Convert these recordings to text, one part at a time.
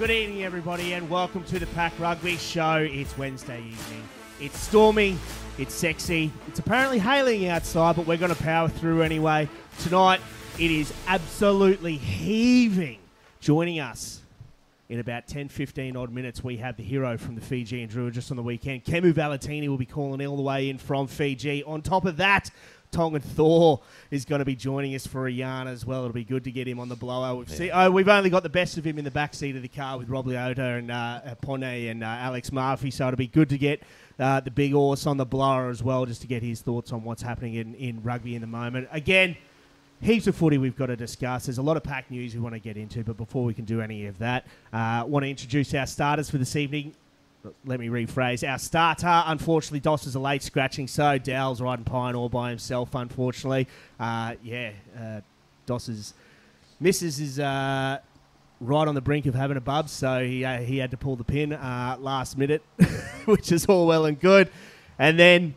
Good evening, everybody, and welcome to the PAC Rugby Show. It's Wednesday evening. It's stormy, it's sexy, it's apparently hailing outside, but we're going to power through anyway. Tonight, it is absolutely heaving. Joining us in about 10 15 odd minutes, we have the hero from the Fijian Drua just on the weekend. Kemu Valetini will be calling all the way in from Fiji. On top of that, Tongan Thor is going to be joining us for a yarn as well. It'll be good to get him on the blower. We've, see, oh, we've only got the best of him in the back seat of the car with Rob Leota and uh, Pone and uh, Alex Murphy, so it'll be good to get uh, the big horse on the blower as well, just to get his thoughts on what's happening in, in rugby in the moment. Again, heaps of footy we've got to discuss. There's a lot of pack news we want to get into, but before we can do any of that, I uh, want to introduce our starters for this evening let me rephrase. Our starter, unfortunately, Doss is a late scratching, so Dow's riding Pine all by himself, unfortunately. Uh, yeah, uh, Doss's missus is uh, right on the brink of having a bub, so he, uh, he had to pull the pin uh, last minute, which is all well and good. And then,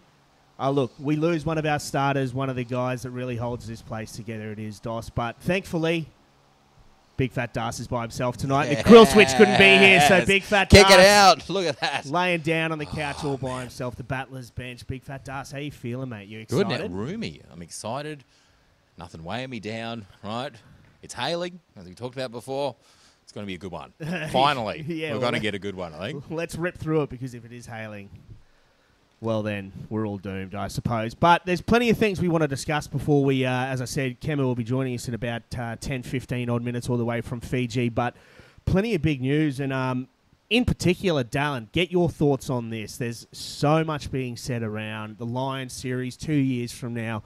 oh, look, we lose one of our starters, one of the guys that really holds this place together. It is Doss, but thankfully, Big Fat Das is by himself tonight. Yes. The Krill Switch couldn't be here, so Big Fat Kick Das it out. Look at that. Laying down on the couch all by himself. The Battlers bench. Big Fat Das, how you feeling, mate? You excited? Good now, roomy. I'm excited. Nothing weighing me down, right? It's hailing, as we talked about before. It's going to be a good one. Finally, yeah, we're well, going to get a good one, I think. Let's rip through it because if it is hailing, well then we're all doomed, I suppose. But there's plenty of things we want to discuss before we, uh, as I said, Kemu will be joining us in about uh, 10, 15 odd minutes all the way from Fiji. But plenty of big news, and um, in particular, Dallin, get your thoughts on this. There's so much being said around the Lions series two years from now.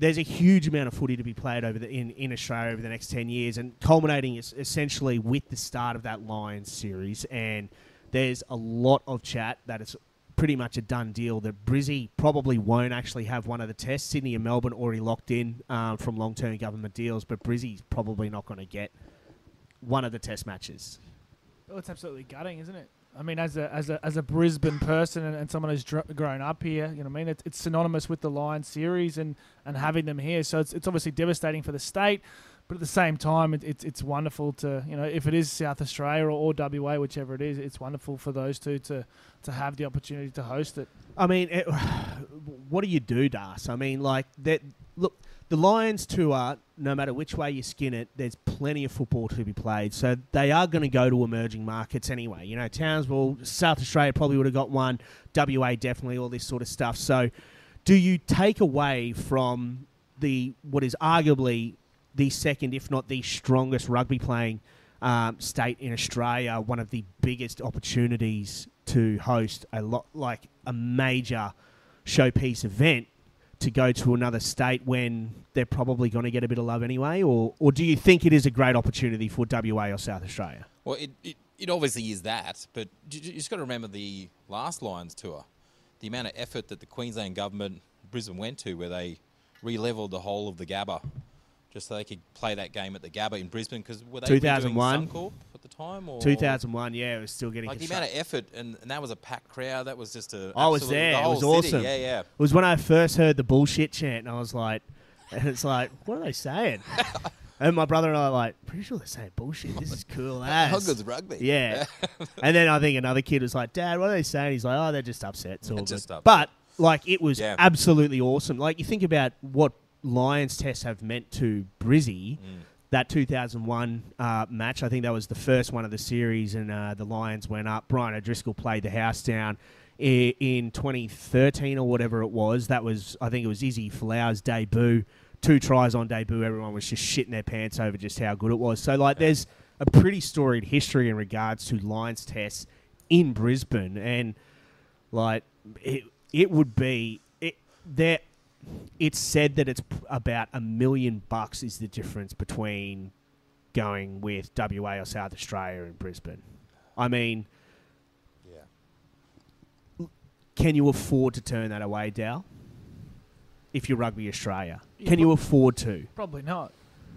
There's a huge amount of footy to be played over the, in, in Australia over the next 10 years, and culminating is essentially with the start of that Lions series. And there's a lot of chat that it's pretty much a done deal that Brizzy probably won't actually have one of the tests. Sydney and Melbourne already locked in um, from long term government deals, but Brizzy's probably not going to get one of the test matches. Well, it's absolutely gutting, isn't it? I mean, as a as a as a Brisbane person and, and someone who's dr- grown up here, you know, what I mean, it's, it's synonymous with the Lions series and, and having them here. So it's it's obviously devastating for the state. But at the same time, it, it's it's wonderful to you know if it is South Australia or, or WA, whichever it is, it's wonderful for those two to to have the opportunity to host it. I mean, it, what do you do, Das? I mean, like that. Look, the Lions tour, no matter which way you skin it, there's plenty of football to be played. So they are going to go to emerging markets anyway. You know, Townsville, South Australia probably would have got one. WA definitely, all this sort of stuff. So, do you take away from the what is arguably the second, if not the strongest rugby playing um, state in Australia, one of the biggest opportunities to host a lot like a major showpiece event to go to another state when they're probably going to get a bit of love anyway, or or do you think it is a great opportunity for WA or South Australia? Well, it it, it obviously is that, but you, just got to remember the last Lions tour, the amount of effort that the Queensland government Brisbane went to, where they re-leveled the whole of the Gabba just so they could play that game at the Gabba in Brisbane because were they 2001 at the time or 2001 yeah it was still getting like the amount of effort and, and that was a packed crowd that was just a I was there the it was city. awesome yeah yeah it was when I first heard the bullshit chant and I was like and it's like what are they saying And my brother and I are like, pretty sure they're saying bullshit. This is cool ass. How good's rugby? Yeah. and then I think another kid was like, Dad, what are they saying? He's like, oh, they're just upset. It's all just good. Upset. But like, it was yeah. absolutely awesome. Like, you think about what Lions tests have meant to Brizzy. Mm. That 2001 uh, match, I think that was the first one of the series, and uh, the Lions went up. Brian O'Driscoll played the house down in 2013 or whatever it was. That was, I think it was Izzy Folau's debut. Two tries on debut. Everyone was just shitting their pants over just how good it was. So, like, yeah. there's a pretty storied history in regards to Lions tests in Brisbane, and like it, it would be it there it's said that it's about a million bucks is the difference between going with WA or South Australia and Brisbane. I mean, yeah. Can you afford to turn that away, Dal? If you're Rugby Australia, yeah, can you afford to? Probably not.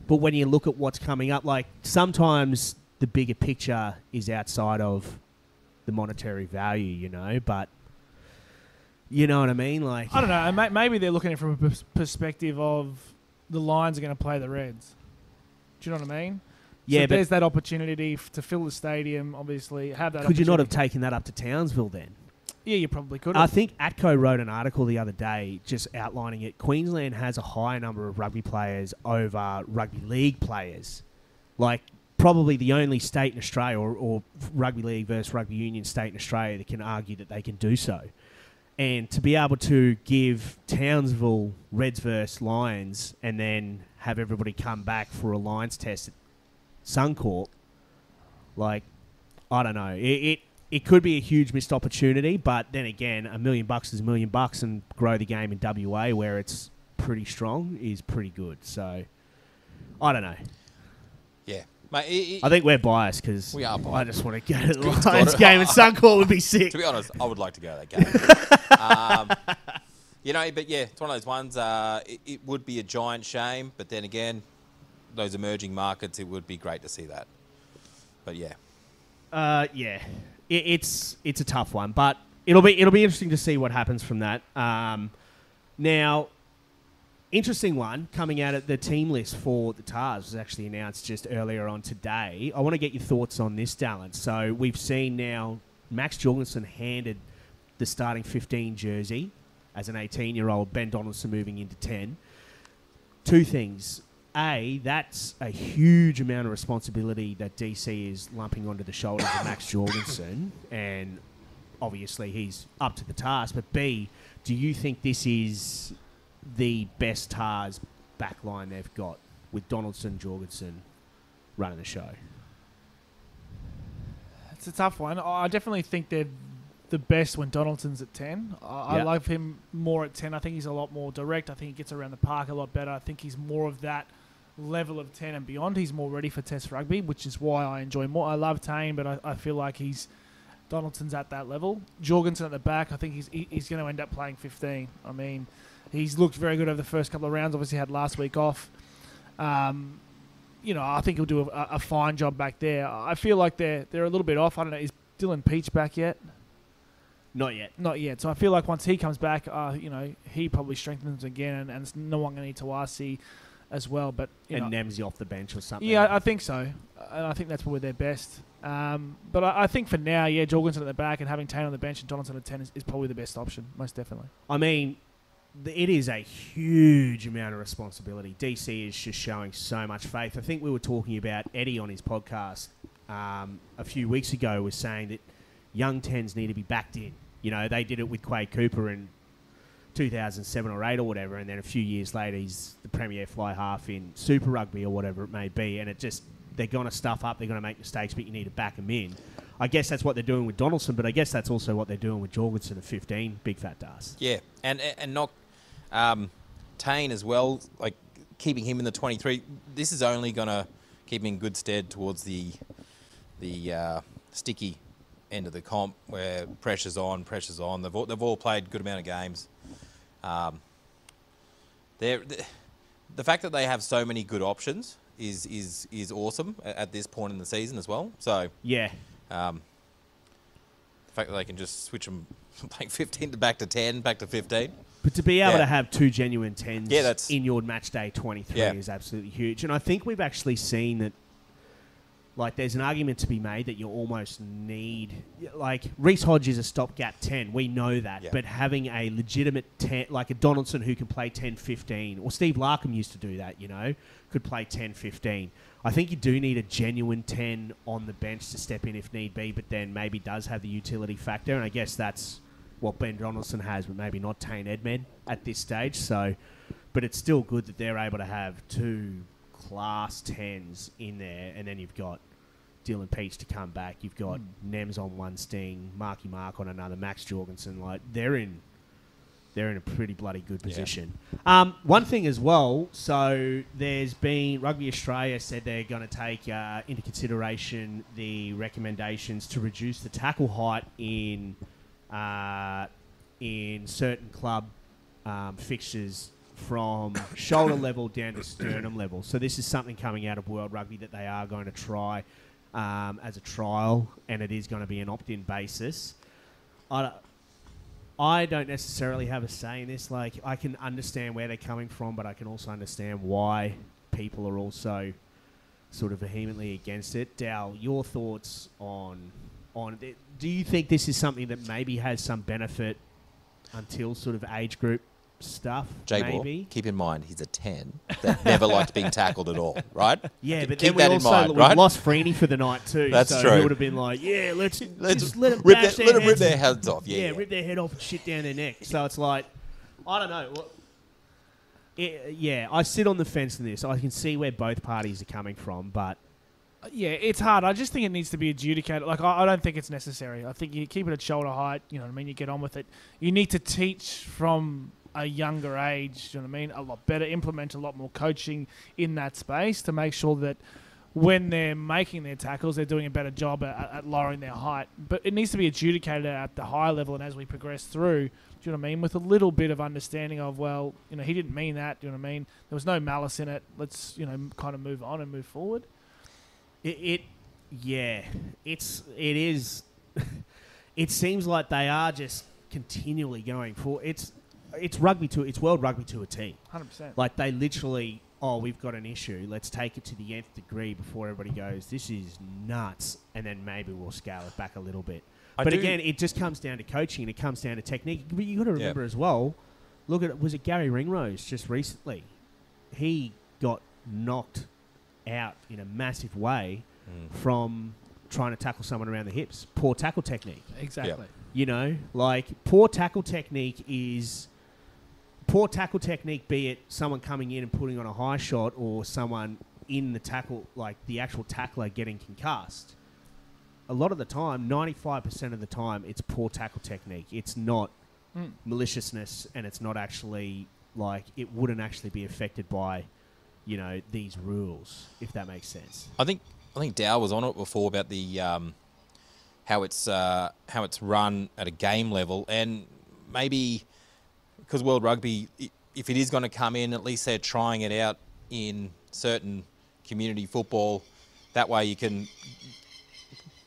But when you look at what's coming up, like sometimes the bigger picture is outside of the monetary value, you know. But you know what I mean? Like I don't know. Maybe they're looking at it from a perspective of the Lions are going to play the Reds. Do you know what I mean? Yeah, so but there's that opportunity f- to fill the stadium. Obviously, have that. could you not have taken that up to Townsville then? Yeah, you probably could. I think Atco wrote an article the other day just outlining it. Queensland has a higher number of rugby players over rugby league players. Like, probably the only state in Australia, or, or rugby league versus rugby union state in Australia, that can argue that they can do so. And to be able to give Townsville Reds versus Lions and then have everybody come back for a Lions test at Suncorp, like, I don't know. It, it it could be a huge missed opportunity, but then again, a million bucks is a million bucks, and grow the game in WA where it's pretty strong is pretty good. So, I don't know. Yeah, mate. It, it- I think we're biased because We are biased. I just want to go to the Lions game and Suncorp would be sick. to be honest, I would like to go to that game. um, you know, but yeah, it's one of those ones. Uh, it, it would be a giant shame, but then again, those emerging markets, it would be great to see that. But yeah, Uh, yeah, it, it's it's a tough one, but it'll be it'll be interesting to see what happens from that. Um, now, interesting one coming out at the team list for the Tahs was actually announced just earlier on today. I want to get your thoughts on this, Dallin. So we've seen now Max Jorgensen handed the starting 15 jersey as an 18 year old. Ben Donaldson moving into 10. Two things. A, that's a huge amount of responsibility that DC is lumping onto the shoulders of Max Jorgensen, and obviously he's up to the task. But B, do you think this is the best Tahs backline they've got with Donaldson, Jorgensen running the show? It's a tough one. I definitely think they're the best when Donaldson's at 10. I, I love him more at 10. I think he's a lot more direct. I think he gets around the park a lot better. I think he's more of that level of 10 and beyond. He's more ready for Test rugby, which is why I enjoy more. I love Tane, but I, I feel like he's Donaldson's at that level. Jorgensen at the back, I think he's he- he's going to end up playing 15. I mean, he's looked very good over the first couple of rounds. Obviously, had last week off. Um, you know, I think he'll do a, a fine job back there. I feel like they're they're a little bit off. I don't know. Is Dylan Pietsch back yet? Not yet. Not yet. So I feel like once he comes back, uh, you know, he probably strengthens again, and, and it's no one going to need to RC as well. But and know, off the bench or something. yeah, I think so. And I think that's probably their best. Um, but I, I think for now, yeah, Jorgensen at the back and having Tane on the bench and Donaldson at 10 is, is probably the best option, most definitely. I mean, it is a huge amount of responsibility. DC is just showing so much faith. I think we were talking about Eddie on his podcast um, a few weeks ago, was saying that young tens need to be backed in. You know, they did it with Quade Cooper in 2007 or 8 or whatever, and then a few years later, he's the premier fly half in Super Rugby or whatever it may be, and it just they're going to stuff up, they're going to make mistakes, but you need to back them in. I guess that's what they're doing with Donaldson, but I guess that's also what they're doing with Jorgensen at 15, big fat Das. yeah, and and not um, Tane as well. Like keeping him in the 23. This is only going to keep him in good stead towards the the uh, sticky end of the comp where pressure's on, pressure's on. They've all, they've all played good amount of games. Um, they're, the fact that they have so many good options is is is awesome at, this point in the season as well. So Yeah, um, the fact that they can just switch them like 15 to back to 10, back to 15. But to be able Yeah. to have two genuine tens Yeah, that's- in your match day 23 Yeah. is absolutely huge. And I think we've actually seen that, like, there's an argument to be made that you almost need, like, Reece Hodge is a stopgap 10. We know that. Yeah. But having a legitimate 10, like a Donaldson who can play 10 15, or Steve Larkham used to do that, you know, could play 10 15. I think you do need a genuine 10 on the bench to step in if need be, but then maybe does have the utility factor. And I guess that's what Ben Donaldson has, but maybe not Tane Edmed at this stage. So, but it's still good that they're able to have two class tens in there, and then you've got Dylan Pietsch to come back. You've got Nems on one sting, Marky Mark on another, Max Jorgensen. Like they're in, they're in a pretty bloody good Yeah. position. Um, one thing as well. So there's been Rugby Australia said they're going to take uh, into consideration the recommendations to reduce the tackle height in uh, in certain club um, fixtures from shoulder level down to sternum level. So this is something coming out of World Rugby that they are going to try um, as a trial, and it is going to be an opt-in basis. I, I don't necessarily have a say in this. Like, I can understand where they're coming from, but I can also understand why people are also sort of vehemently against it. Dal, your thoughts on on it? Do you think this is something that maybe has some benefit until sort of age group stuff? J maybe. keep in mind he's a 10 that never liked being tackled at all, right? Yeah, but keep then we also in mind, we right? lost Freeney for the night too. That's so true. He would have been like, "Yeah, let's Let's just let them rip, their, let 'em rip heads their heads off. Yeah, yeah, yeah. rip their head off and shit down their neck. So it's like, I don't know. It, eh, yeah, I sit on the fence in this. I can see where both parties are coming from, but uh, Yeah, it's hard. I just think it needs to be adjudicated. Like, I, I don't think it's necessary. I think you keep it at shoulder height. You know what I mean? You get on with it. You need to teach from a younger age. You know what I mean? A lot better. Implement a lot more coaching in that space to make sure that when they're making their tackles, they're doing a better job at, at lowering their height. But it needs to be adjudicated at the higher level, and as we progress through, do you know what I mean? With a little bit of understanding of, well, you know, he didn't mean that. Do you know what I mean? There was no malice in it. Let's, you know, kind of move on and move forward. it, it yeah, it's it is. it seems like they are just continually going for it's it's rugby to it's world rugby to a T. Hundred percent. Like they literally, oh, we've got an issue. Let's take it to the nth degree before everybody goes, this is nuts, and then maybe we'll scale it back a little bit. I but do- again, it just comes down to coaching and it comes down to technique. But you got to remember as well. Look at was it Garry Ringrose just recently? He got knocked out in a massive way Mm. from trying to tackle someone around the hips. Poor tackle technique. Exactly. You know, like poor tackle technique is poor tackle technique, be it someone coming in and putting on a high shot or someone in the tackle, like the actual tackler getting concussed. A lot of the time, 95% of the time, it's poor tackle technique. It's not Mm. maliciousness and it's not actually like it wouldn't actually be affected by, you know, these rules, if that makes sense. I think I think Dow was on it before about the um, how it's uh, how it's run at a game level, and maybe because World Rugby, if it is going to come in, at least they're trying it out in certain community football. That way, you can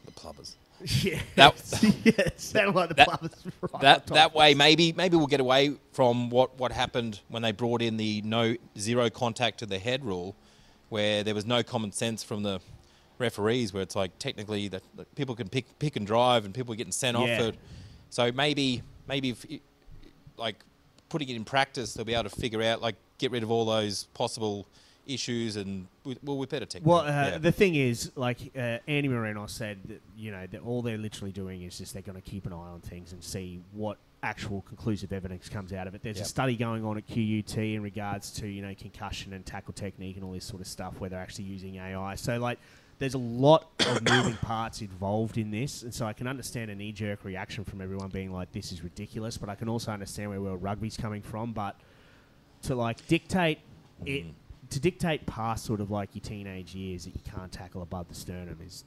the plumbers. Yeah. That- yeah, sound like the that- plumbers right that that way maybe maybe we'll get away from what what happened when they brought in the no zero contact to the head rule where there was no common sense from the referees where it's like technically that, people can pick pick and drive and people are getting sent off Yeah. for so maybe maybe if like putting it in practice they'll be able to figure out like get rid of all those possible issues and with, well with better technique Well, uh, yeah. the thing is, like uh, Andy Marinos said, that, you know, that all they're literally doing is just they're going to keep an eye on things and see what actual conclusive evidence comes out of it. There's a study going on at QUT in regards to you know concussion and tackle technique and all this sort of stuff where they're actually using AI. So like. There's a lot of moving parts involved in this, and so I can understand a knee-jerk reaction from everyone being like, "This is ridiculous," but I can also understand where World Rugby's coming from. But to like dictate it Mm. to dictate past sort of like your teenage years that you can't tackle above the sternum is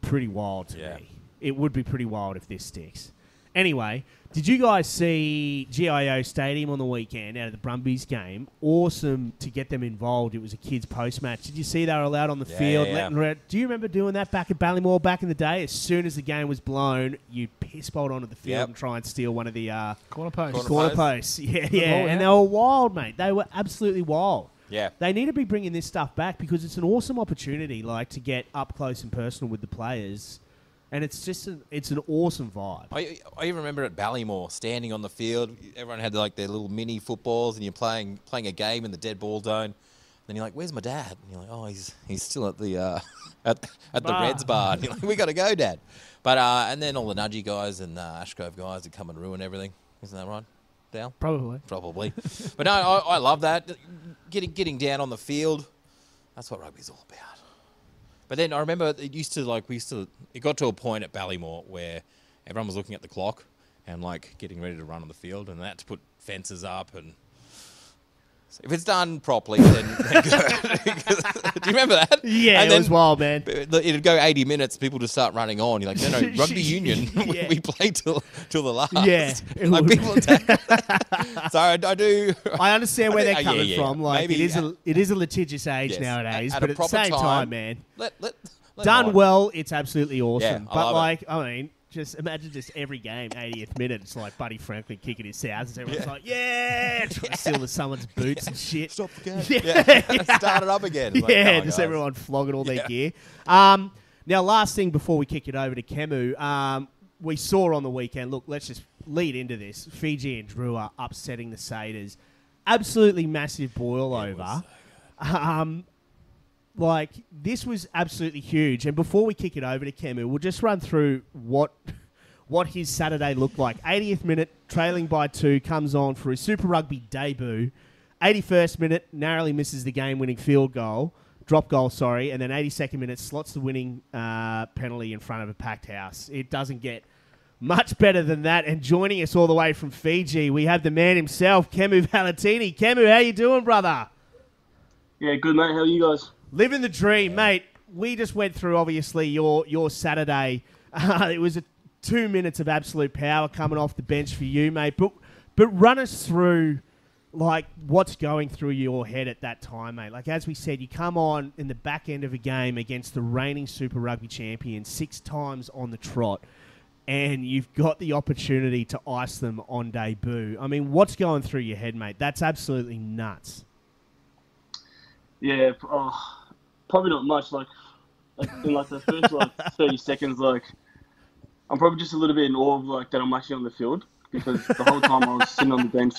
pretty wild to Yeah. me. It would be pretty wild if this sticks. Anyway, did you guys see GIO Stadium on the weekend out of the Brumbies game? Awesome to get them involved. It was a kids post match. Did you see they were allowed on the Yeah, field? yeah, letting yeah. around- Do you remember doing that back at Ballymore back in the day? As soon as the game was blown, you'd piss bolt onto the field Yep. and try and steal one of the uh, Corner post. Corner corner post. posts. Yeah, Good yeah. ball, And yeah. they were wild, mate. They were absolutely wild. yeah They need to be bringing this stuff back because it's an awesome opportunity, like to get up close and personal with the players, and it's just an, it's an awesome vibe. I, I even remember at Ballymore, standing on the field. Everyone had like their little mini footballs, and you're playing playing a game in the dead ball zone. Then you're like, "Where's my dad?" And you're like, "Oh, he's he's still at the uh, at at the Bar. Reds bar." And you're like, "We got to go, Dad." But uh, and then all the Nudgee guys and uh, Ashgrove guys would come and ruin everything. Isn't that right, Dal? Probably. Probably. but no, I, I love that. Getting getting down on the field. That's what rugby's all about. But then I remember it used to like we used to. It got to a point at Ballymore where everyone was looking at the clock and like getting ready to run on the field, and had to put fences up and. So if it's done properly, then, then good. do you remember that? Yeah, and it was wild, man. It'd go 80 minutes, people just start running on. You're like, no, no, rugby union, we- Yeah. we play till till the last. Yeah, like people so I, I do. I understand where I they're think- coming yeah, yeah. from. Like Maybe it is a it is a litigious age Yes, nowadays, at- at but at the same time, time, man, Let let, let done on. well, it's absolutely awesome. But love it. like, I mean, Just imagine just every game, 80th minute, it's like Buddy Franklin kicking his thousands. Everyone's like, yeah, trying to steal someone's boots and shit. Stop the game. Yeah. Yeah. Start it up again. Like, yeah, on, just guys. everyone flogging all their Yeah. gear. Um, now, last thing before we kick it over to Kemu, um, we saw on the weekend. Look, let's just lead into this. Fijian Drua are upsetting the Saders. Absolutely massive boil over. Um, like this was absolutely huge. And before we kick it over to Kemu, we'll just run through what what his Saturday looked like. 80th minute, trailing by two, comes on for his Super Rugby debut. 81st minute, narrowly misses the game-winning field goal, drop goal, sorry, and then 82nd minute slots the winning uh, penalty in front of a packed house. It doesn't get much better than that. And joining us all the way from Fiji, we have the man himself, Kemu Valetini. Kemu, how you doing, brother? Yeah, good mate. How are you guys? Living the dream, mate. We just went through obviously your your Saturday. Uh, it was a two minutes of absolute power coming off the bench for you, mate. But but run us through like what's going through your head at that time, mate. Like as we said, you come on in the back end of a game against the reigning Super Rugby champion six times on the trot. And you've got the opportunity to ice them on debut. I mean, what's going through your head, mate? That's absolutely nuts. Yeah, oh, probably not much. Like, like in like the first like thirty seconds, like I'm probably just a little bit in awe of like that I'm actually on the field because the whole time I was sitting on the bench,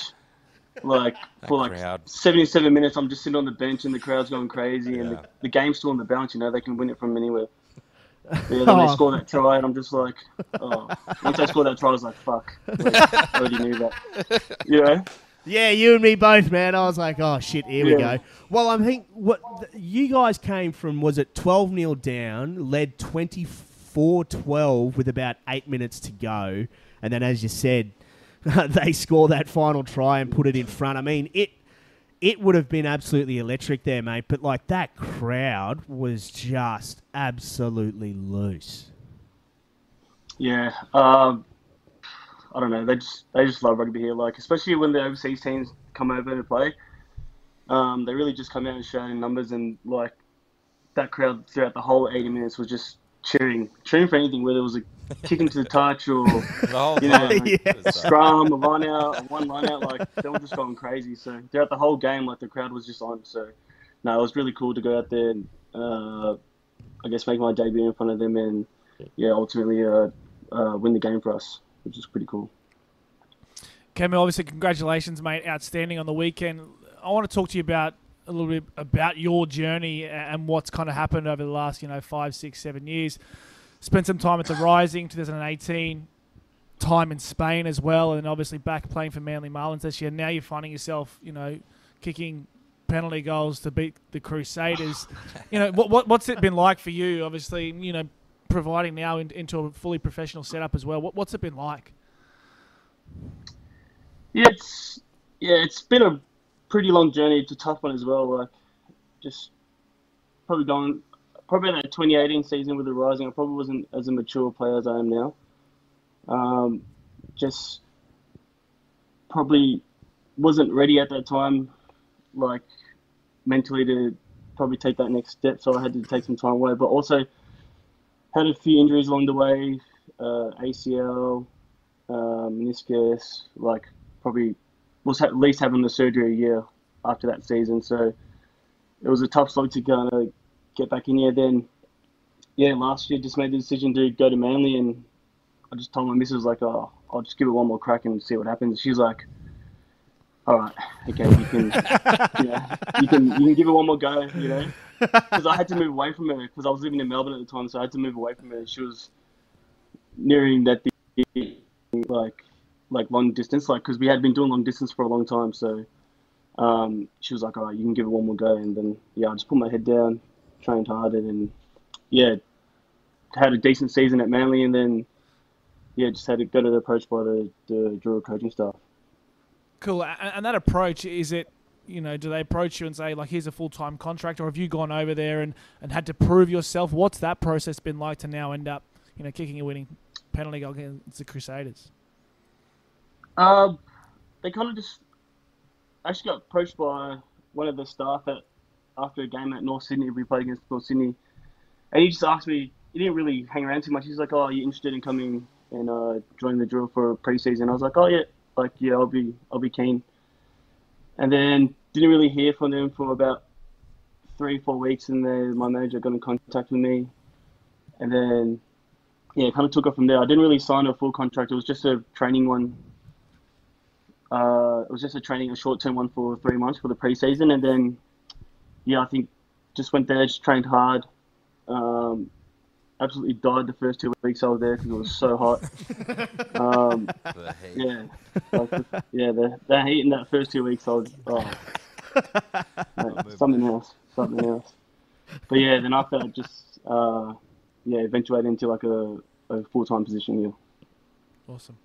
like for like crowd. 77 minutes, I'm just sitting on the bench and the crowd's going crazy and the, the game's still on the bounce. You know, they can win it from anywhere. Yeah, then they Oh. score that try, and I'm just like, oh. Once I score that try, I was like, fuck. Like, I already knew that. You know? Yeah, you and me both, man. I was like, oh shit, here we go. Well, I think what th- you guys came from was it 12 0 down, led 24 12 with about eight minutes to go. And then, as you said, they score that final try and put it in front. I mean, it. It would have been absolutely electric there, mate. But like that crowd was just absolutely loose. Yeah, um, I don't know. They just they just love rugby here. Like especially when the overseas teams come over to play, um, they really just come out and show in numbers and like that crowd throughout the whole 80 minutes was just cheering, cheering for anything, whether it was a kick into the touch or The You know. Yeah. Scrum, a line out, a one line out. Like they were just going crazy. So throughout the whole game, like the crowd was just on. So no, it was really cool to go out there and uh, I guess make my debut in front of them and yeah, ultimately uh, uh, win the game for us, which is pretty cool. Kemu, obviously, congratulations, mate. Outstanding on the weekend. I want to talk to you about a little bit about your journey and what's kind of happened over the last, you know, five, six, seven years. Spent some time at the Rising, 2018, time in Spain as well, and obviously back playing for Manly Marlins this year. Now you're finding yourself, you know, kicking penalty goals to beat the Crusaders. you know, what, what what's it been like for you? Obviously, you know, providing now in, into a fully professional setup as well. What, what's it been like? Yeah, it's yeah, it's been a pretty long journey. It's a tough one as well. Like, just probably going probably in that 2018 season with the Rising. I probably wasn't as a mature player as I am now. Um, just probably wasn't ready at that time, like mentally to probably take that next step. So I had to take some time away, but also had a few injuries along the way, uh, ACL, uh, meniscus, like probably was at least having the surgery a year after that season. So it was a tough slog to kind of get back in here. Then, yeah, last year just made the decision to go to Manly, and I just told my missus like, oh, I'll just give it one more crack and see what happens. She's like, all right, okay, you can, yeah, you can, you can give it one more go, you know, because I had to move away from her because I was living in Melbourne at the time, so I had to move away from her. She was nearing that big, like like long distance, like because we had been doing long distance for a long time. So um, she was like, "All right, you can give it one more go." And then yeah, I just put my head down, trained hard, and yeah, had a decent season at Manly, and then yeah, just had to got approach by the the Drua coaching staff. Cool. And that approach is it. You know, do they approach you and say like, "Here's a full time contract," or have you gone over there and, and had to prove yourself? What's that process been like to now end up, you know, kicking a winning penalty goal against the Crusaders? Um, they kind of just actually got approached by one of the staff at after a game at North Sydney. We played against North Sydney, and he just asked me. He didn't really hang around too much. He's like, "Oh, are you interested in coming and uh, join the Drua for preseason. I was like, oh yeah, like yeah, I'll be I'll be keen. And then didn't really hear from them for about three four weeks, and then my manager got in contact with me, and then yeah, kind of took it from there. I didn't really sign a full contract. It was just a training one. Uh, it was just a training, a short term one for three months for the preseason, and then yeah, I think just went there, just trained hard. Um, absolutely died the first two weeks I was there because it was so hot. Um, The heat. yeah, like, the- yeah, the, the heat in that first two weeks, I was oh, mate, something else, something else. But yeah, then after that, just uh, yeah, eventuated into like a, a full time position here. Awesome.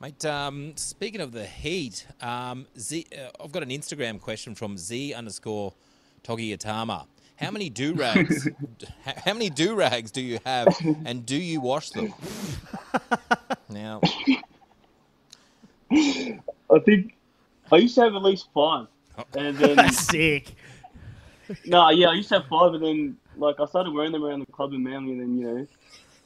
Mate, um, speaking of the heat, um, Z, uh, I've got an Instagram question from Z underscore Togiatama. How many do rags? how many do rags do you have, and do you wash them? Now, I think I used to have at least five, and then sick. no, yeah, I used to have five, and then like I started wearing them around the club in Manly, and then you know,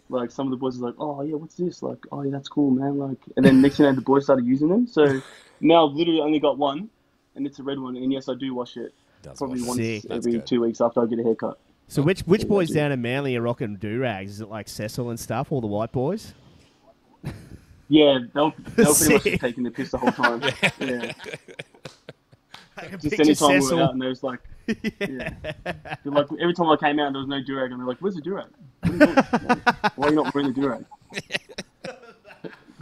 like some of the boys were like, "Oh yeah, what's this?" Like, "Oh yeah, that's cool, man." Like, and then next thing you know, the boys started using them. So now I've literally only got one, and it's a red one. And yes, I do wash it does probably wash. once Sick. Every two weeks after I get a haircut. So which which boys down in Manly are rocking do rags? Is it like Cecil and stuff? All the white boys? Yeah, they'll they'll pretty much Sick. just taking the piss the whole time. yeah, I can just picture any time we Cecil. were out, and there's like, yeah, They're like every time I came out, there was no durag, and they're like, "Where's the durag? What are you doing? Why are you not wearing the durag?"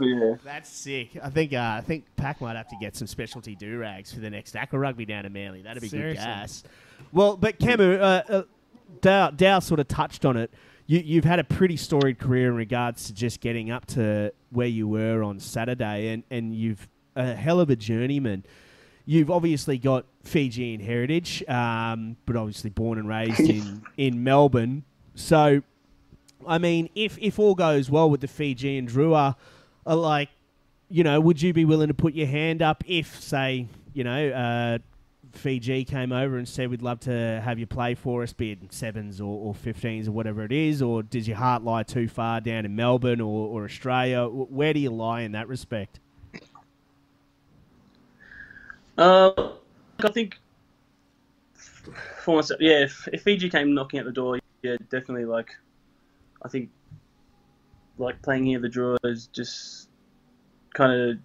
But yeah. That's sick. I think uh, I think Pack might have to get some specialty do rags for the next aqua rugby down in Manly. That'd be Seriously. good gas. Well, but Kemu, uh, uh, Dow, Dow sort of touched on it. You, you've had a pretty storied career in regards to just getting up to where you were on Saturday, and, and you've a hell of a journeyman. You've obviously got Fijian heritage, um, but obviously born and raised in, in Melbourne. So, I mean, if if all goes well with the Fijian Drua, uh, like, you know, would you be willing to put your hand up if, say, you know, uh, Fiji came over and said we'd love to have you play for us, be it sevens or, or 15s or whatever it is, or does your heart lie too far down in Melbourne or, or Australia? Where do you lie in that respect? Uh, I think for myself, yeah, if, if Fiji came knocking at the door, yeah, definitely. Like, I think like playing here, the Drua just kind of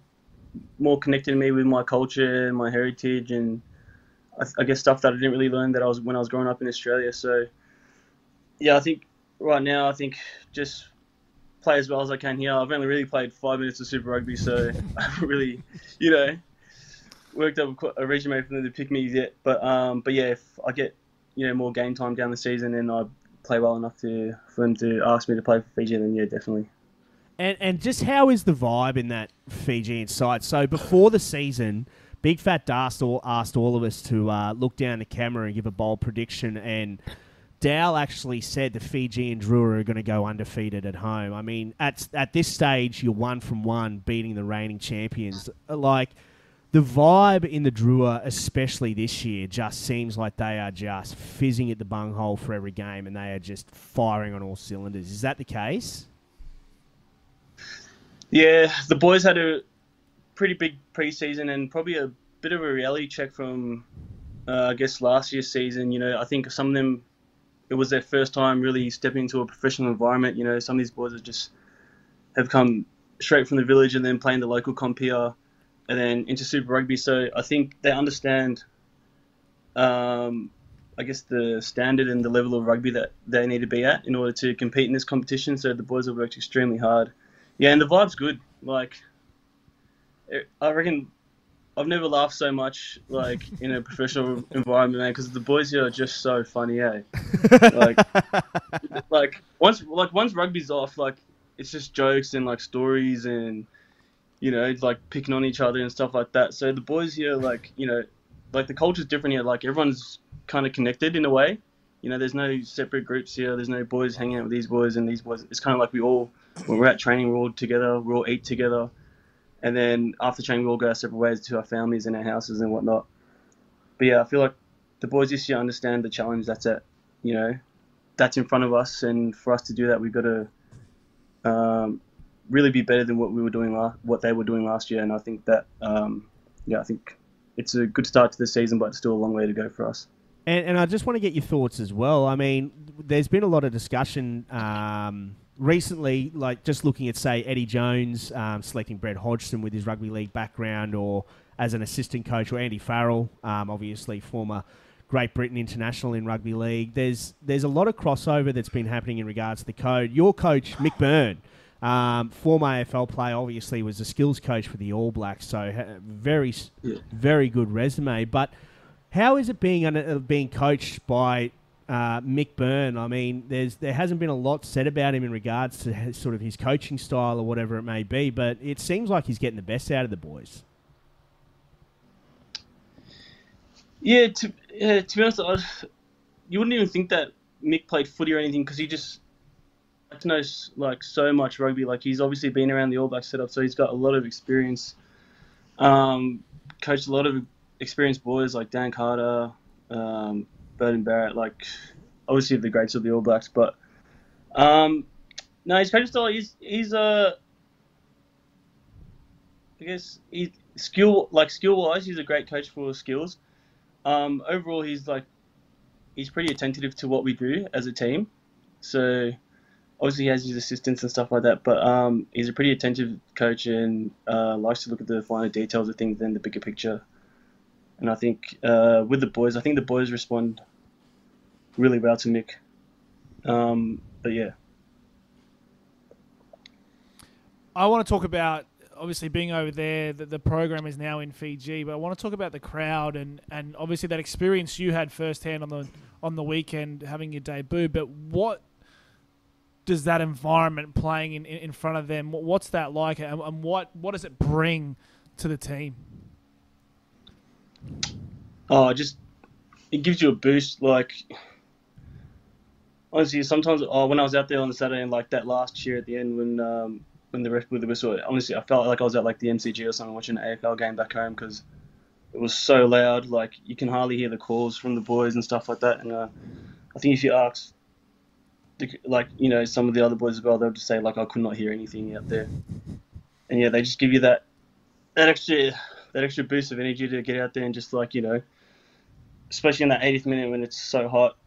more connected me with my culture and my heritage, and I, I guess stuff that I didn't really learn that I was when I was growing up in Australia. So, yeah, I think right now, I think just play as well as I can here. I've only really played five minutes of Super Rugby, so I haven't really, you know worked up a- a resume for them to pick me yet. But um, but yeah, if I get you know more game time down the season and I play well enough to for them to ask me to play for Fiji, then yeah, definitely. And and just how is the vibe in that Fijian side? So before the season, Big Fat Dast asked all of us to uh, look down the camera and give a bold prediction, and Dow actually said the Fijian Drua are going to go undefeated at home. I mean, at at this stage, you're one from one, beating the reigning champions. Like the vibe in the Drua, especially this year, just seems like they are just fizzing at the bunghole for every game, and they are just firing on all cylinders. Is that the case? Yeah, the boys had a pretty big preseason and probably a bit of a reality check from, uh, I guess, last year's season. You know, I think some of them, it was their first time really stepping into a professional environment. You know, some of these boys have just have come straight from the village and then playing the local comp here and then into Super Rugby. So I think they understand, um, I guess, the standard and the level of rugby that they need to be at in order to compete in this competition. So the boys have worked extremely hard. Yeah, and the vibe's good. Like, it- I reckon I've never laughed so much like in a professional environment, man. Because the boys here are just so funny, eh? Like, like once like once rugby's off, like it's just jokes and like stories and you know like picking on each other and stuff like that. So the boys here, like you know, like the culture's different here. Like everyone's kind of connected in a way. You know, there's no separate groups here. There's no boys hanging out with these boys and these boys. It's kind of like we all, when we're at training, we're all together. We all eat together, and then after training, we all go our separate ways to our families and our houses and whatnot. But yeah, I feel like the boys this year understand the challenge that's at, you know, that's in front of us, and for us to do that, we've got to um, really be better than what we were doing what they were doing last year. And I think that um, yeah, I think it's a good start to the season, but it's still a long way to go for us. And, and I just want to get your thoughts as well. I mean, there's been a lot of discussion um, recently, like just looking at, say, Eddie Jones um, selecting Brett Hodgson with his rugby league background or as an assistant coach, or Andy Farrell, um, obviously former Great Britain international in rugby league. There's, there's a lot of crossover that's been happening in regards to the code. Your coach, Mick Byrne, um, former AFL player, obviously was a skills coach for the All Blacks, so very, Yeah. very good resume. But how is it being under, uh, being coached by uh, Mick Byrne? I mean, there's there hasn't been a lot said about him in regards to his, sort of his coaching style or whatever it may be, but it seems like he's getting the best out of the boys. Yeah, to yeah, to be honest, I, you wouldn't even think that Mick played footy or anything because he just knows like so much rugby. Like he's obviously been around the All Black setup, so he's got a lot of experience. Um, coached a lot of experienced boys like Dan Carter, um, Beauden Barrett, like obviously the greats of the All Blacks. But um, no, his coaching style, he's he's uh, I guess he skill like skill wise, he's a great coach for skills. Um, overall, he's like he's pretty attentive to what we do as a team. So obviously he has his assistants and stuff like that, but um, he's a pretty attentive coach and uh, likes to look at the finer details of things than the bigger picture. And I think uh, with the boys, I think the boys respond really well to Mick. Um, but yeah, I want to talk about obviously being over there. The, the program is now in Fiji, but I want to talk about the crowd and, and obviously that experience you had firsthand on the on the weekend having your debut. But what does that environment playing in, in, front of them? What's that like, and, and what what does it bring to the team? oh, just it gives you a boost. Like honestly, sometimes oh, when I was out there on the Saturday and like that last year at the end when um, when the ref blew the whistle, honestly, I felt like I was at like the MCG or something watching an AFL game back home because it was so loud. Like you can hardly hear the calls from the boys and stuff like that. And uh, I think if you ask, like you know, some of the other boys as well, they'll just say like I could not hear anything out there. And yeah, they just give you that that extra that extra boost of energy to get out there and just like you know, especially in that 80th minute when it's so hot,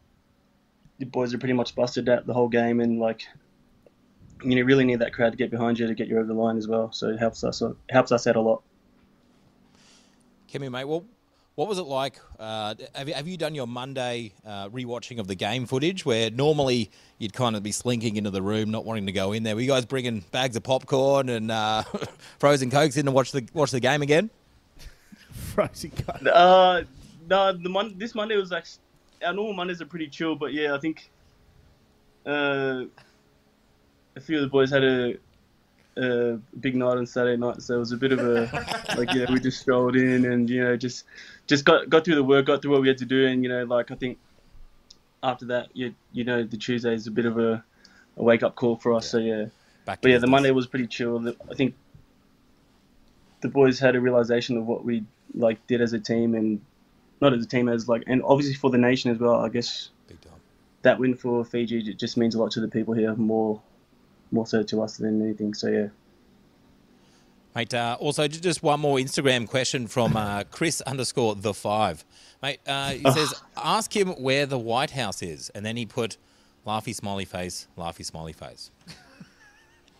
the boys are pretty much busted out the whole game and like you know, really need that crowd to get behind you to get you over the line as well. So it helps us it helps us out a lot. Kemu, mate, well, what was it like? Uh, have, you, have you done your Monday uh, rewatching of the game footage where normally you'd kind of be slinking into the room, not wanting to go in there? Were you guys bringing bags of popcorn and uh, frozen cokes in to watch the watch the game again? Frozen coke. Uh, no, the mon- this Monday was like our normal Mondays are pretty chill, but yeah, I think uh, a few of the boys had a, a big night on Saturday night, so it was a bit of a like yeah, we just strolled in and you know just just got got through the work, got through what we had to do, and you know like I think after that you you know the Tuesday is a bit of a, a wake up call for us. So yeah, Back but yeah, the business. Monday was pretty chill. I think the boys had a realization of what we like did as a team, and not as a team as like, and obviously for the nation as well. I guess Big time. that win for Fiji j- just means a lot to the people here, more more so to us than anything. So yeah. Mate, uh, also just one more Instagram question from uh, Chris underscore the five. Mate, uh, he says, ask him where the White House is. And then he put laughy smiley face, laughy smiley face.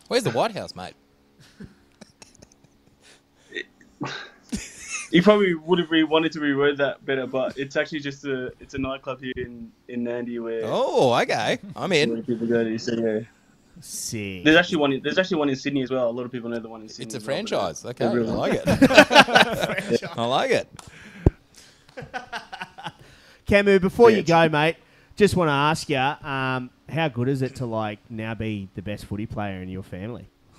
Where's the White House, mate? He probably would have re- wanted to reword that better, but it's actually just a it's a nightclub here in in Nadi where, Oh, okay. I'm in. where people go to. So yeah, Sick. there's actually one. In, there's actually one in Sydney as well. A lot of people know the one in Sydney. It's a as well, but, franchise. Okay. I everyone- like it. I like it. Kemu, before Yeah, you go, mate, just want to ask you, um, how good is it to like now be the best footy player in your family?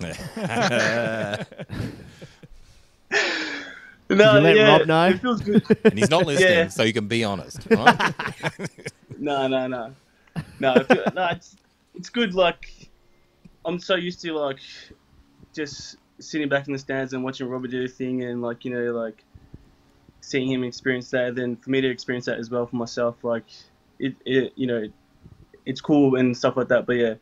No, you let yeah, Rob know? It feels good. and he's not listening, Yeah. so you can be honest. Right? No, no, no, no. I feel, no, it's it's good. Like I'm so used to like just sitting back in the stands and watching Robert do a thing, and like you know, like seeing him experience that. Then for me to experience that as well for myself, like it, it you know, it's cool and stuff like that. But yeah,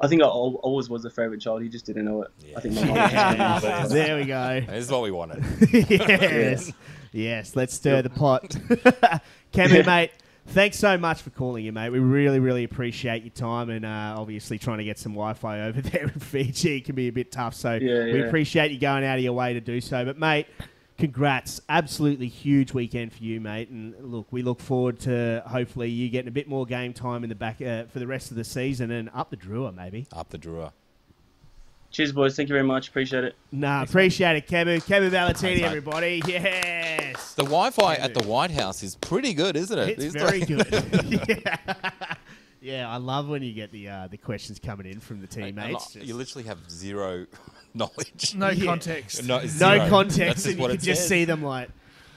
I think I always was a favourite child. He just didn't know it. I think my mum was just being but- there we go. This is what we wanted. yes. Yes, let's stir the pot. Kemu, mate, thanks so much for calling you, mate. We really, really appreciate your time and uh, obviously trying to get some Wi Fi over there in Fiji can be a bit tough. So Yeah, we appreciate you going out of your way to do so. But, mate, congrats. Absolutely huge weekend for you, mate. And look, we look forward to hopefully you getting a bit more game time in the back uh, for the rest of the season and up the Drua, maybe. Up the Drua. Cheers, boys. Thank you very much. Appreciate it. Nah, appreciate it, Kemu. Kemu Valetini, everybody. Yes. The Wi-Fi at the White House is pretty good, isn't it? It's These very days- good. yeah. yeah, I love when you get the uh, the questions coming in from the teammates. like, you literally have zero knowledge. No Yeah. context. No, no context, and you can just says. see them like,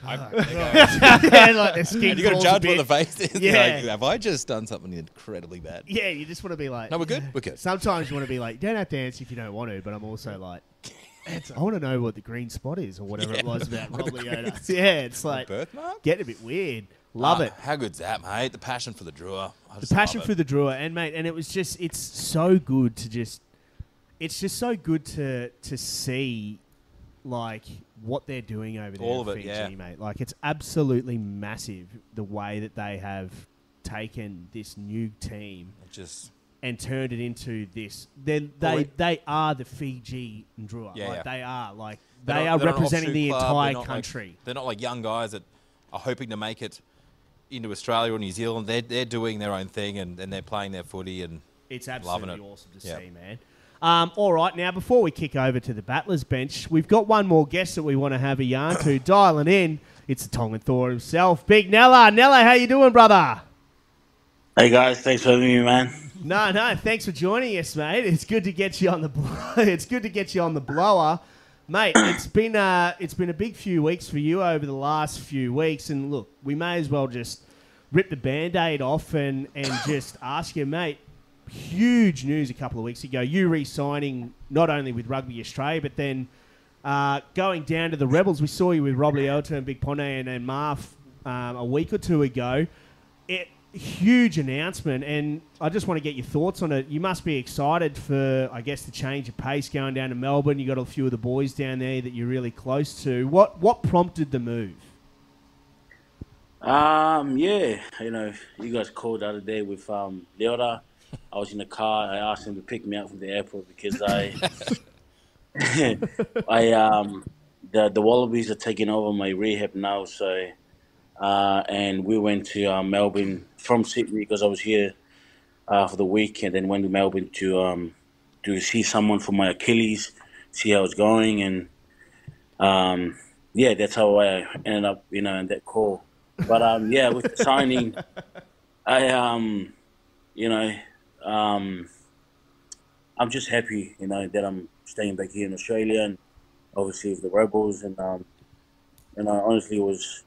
I- yeah, like their skin and you got to judge what the face is. Yeah. Like, have I just done something incredibly bad? Yeah, you just want to be like, No, we're good. We're good. Sometimes you want to be like, you don't have to answer if you don't want to, but I'm also like, I want to know what the green spot is or whatever it was about Rob Leota. Yeah, it's like Birthmark? getting a bit weird. Love Ah, it. How good's that, mate? The passion for the Drua. The passion for the Drua and mate and it was just it's so good to just it's just so good to to see like what they're doing over there All in of it, Fiji, yeah. mate like it's absolutely massive the way that they have taken this new team It just and turned it into this they they Well, it- they are the Fiji Drua Yeah, like yeah. they are like they're they not- are they're not an representing offshoot the club. They're entire not like- country they're not like young guys that are hoping to make it into Australia or New Zealand. They're they're doing their own thing and, and they're playing their footy and It's absolutely it. awesome to Yeah. see, man. Um, all right, now before we kick over to the battlers bench, we've got one more guest that we want to have a yarn to dialing in. It's the Tongan Thor himself, Big Nella. Nella, how you doing, brother? Hey guys, thanks for having me, man. No, no, thanks for joining us, mate. It's good to get you on the blo- it's good to get you on the blower, mate. It's been uh, it's been a big few weeks for you over the last few weeks, and look, we may as well just rip the band-aid off and and just ask you, mate. Huge news a couple of weeks ago. You re-signing not only with Rugby Australia, but then uh, going down to the Rebels. We saw you with Rob Leota and Big Pone and, and Marv um, a week or two ago. It huge announcement, and I just want to get your thoughts on it. You must be excited for, I guess, the change of pace going down to Melbourne. You got a few of the boys down there that you're really close to. What what prompted the move? Um, yeah, you know, you guys called the other day with um Leota. I was in the car. I asked him to pick me up from the airport because I, I um, the the Wallabies are taking over my rehab now. So, uh, and we went to uh, Melbourne from Sydney because I was here uh, for the week, and then went to Melbourne to um to see someone for my Achilles, see how it's going, and um, yeah, that's how I ended up, you know, in that call. But um, yeah, with the signing, I um, you know, um, I'm just happy, you know, that I'm staying back here in Australia and obviously with the Rebels, and um, you know, honestly, was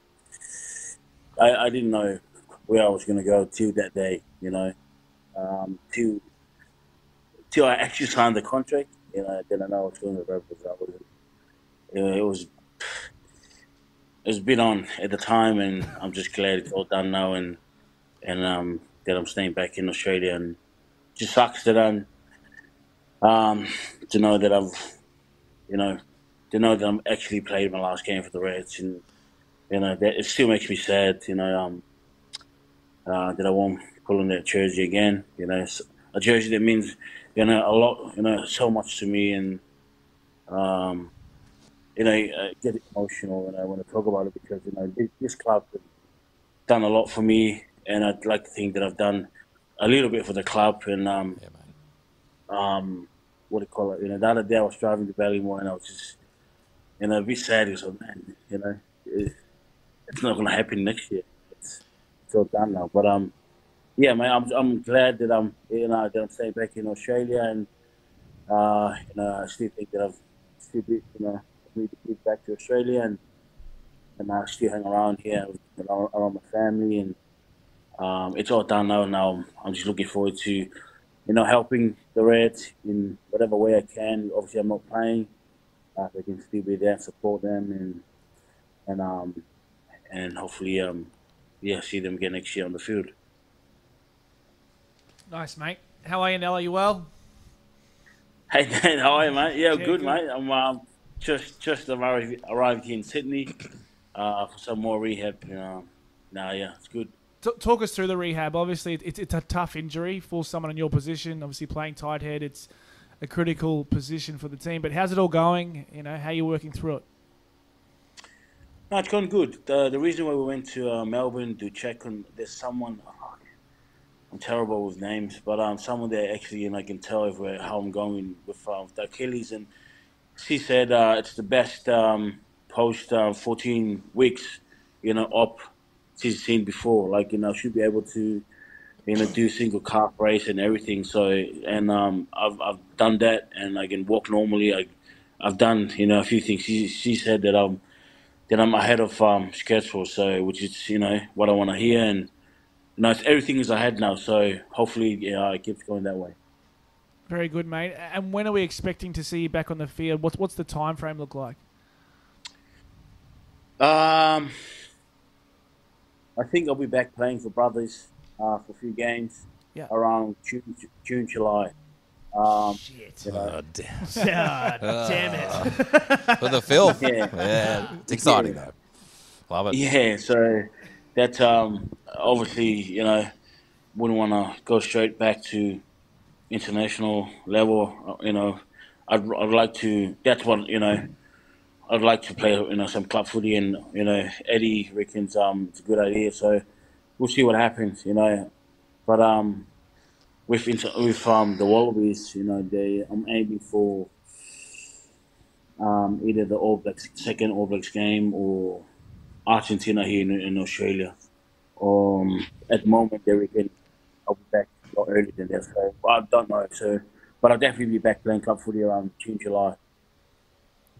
I, I didn't know where I was going to go till that day, you know, um, till till I actually signed the contract, you know, then I know I was going to the Rebels. I was, it was it was a bit on at the time, and I'm just glad it's all done now, and and um, that I'm staying back in Australia, and just sucks that I'm um, to know that I've you know to know that I'm actually played my last game for the Reds, and you know that it still makes me sad, you know, um, uh, that I won't pull on that jersey again, you know, a jersey that means you know a lot, you know, so much to me, and um, you know, I get emotional when I want to talk about it because you know this, this club has done a lot for me, and I'd like to think that I've done a little bit for the club. And um, yeah, um, what do you call it? You know, the other day I was driving to Ballymore and I was just, you know, a bit sad. Because, oh, man, you know, it, it's not going to happen next year. It's, it's all done now. But um, yeah, man, I'm I'm glad that I'm you know that I'm staying back in Australia, and uh, you know, I still think that I've still be, you know need to give back to Australia and and I still hang around here around, around my family and um, it's all done now. Now I'm just looking forward to you know helping the Reds in whatever way I can. Obviously, I'm not playing. Uh, I can still be there and support them and and um and hopefully um yeah see them again next year on the field. Nice, mate. How are you, Nella? You well? Hey Dan, how are you, mate? Yeah, Yeah, good, good. mate. I'm um, just just arrived arrived here in Sydney uh, for some more rehab. You know, no, yeah, it's good. T- talk us through the rehab. Obviously, it's, it's a tough injury for someone in your position. Obviously, playing tight head, it's a critical position for the team. But how's it all going? You know, how are you working through it? No, it's gone good. The the reason why we went to uh, Melbourne to check on there's someone. oh, I'm terrible with names, but um, someone there actually, and I can tell we're, how I'm going with, uh, with the Achilles, and she said uh, it's the best um, post uh, 14 weeks, you know, up she's seen before. Like you know, she'll be able to, you know, do single calf race and everything. So, and um, I've I've done that, and I can walk normally. I I've done you know a few things. She she said that I'm that I'm ahead of um, schedule, so which is you know what I want to hear, and you know it's, everything is ahead now. So hopefully, yeah, it keeps going that way. Very good, mate. And when are we expecting to see you back on the field? What's what's the time frame look like? Um, I think I'll be back playing for Brothers uh, for a few games Yeah. around June, June, July. Um, Shit. you know, Oh, damn. Ah, damn it. For the film. Yeah. yeah. It's exciting, though. Love it. yeah, so that um, obviously you know wouldn't want to go straight back to international level. uh, You know, I'd I'd like to. That's what you know. I'd like to play, you know, some club footy, and you know, Eddie reckons um, it's a good idea. So we'll see what happens, you know. But um, with with um the Wallabies, you know, they I'm aiming for um either the All Blacks second All Blacks game or Argentina here in, in Australia. Um, at the moment, they reckon I'll be back a lot earlier than that. So I don't know. So, but I'll definitely be back playing club footy around June, July.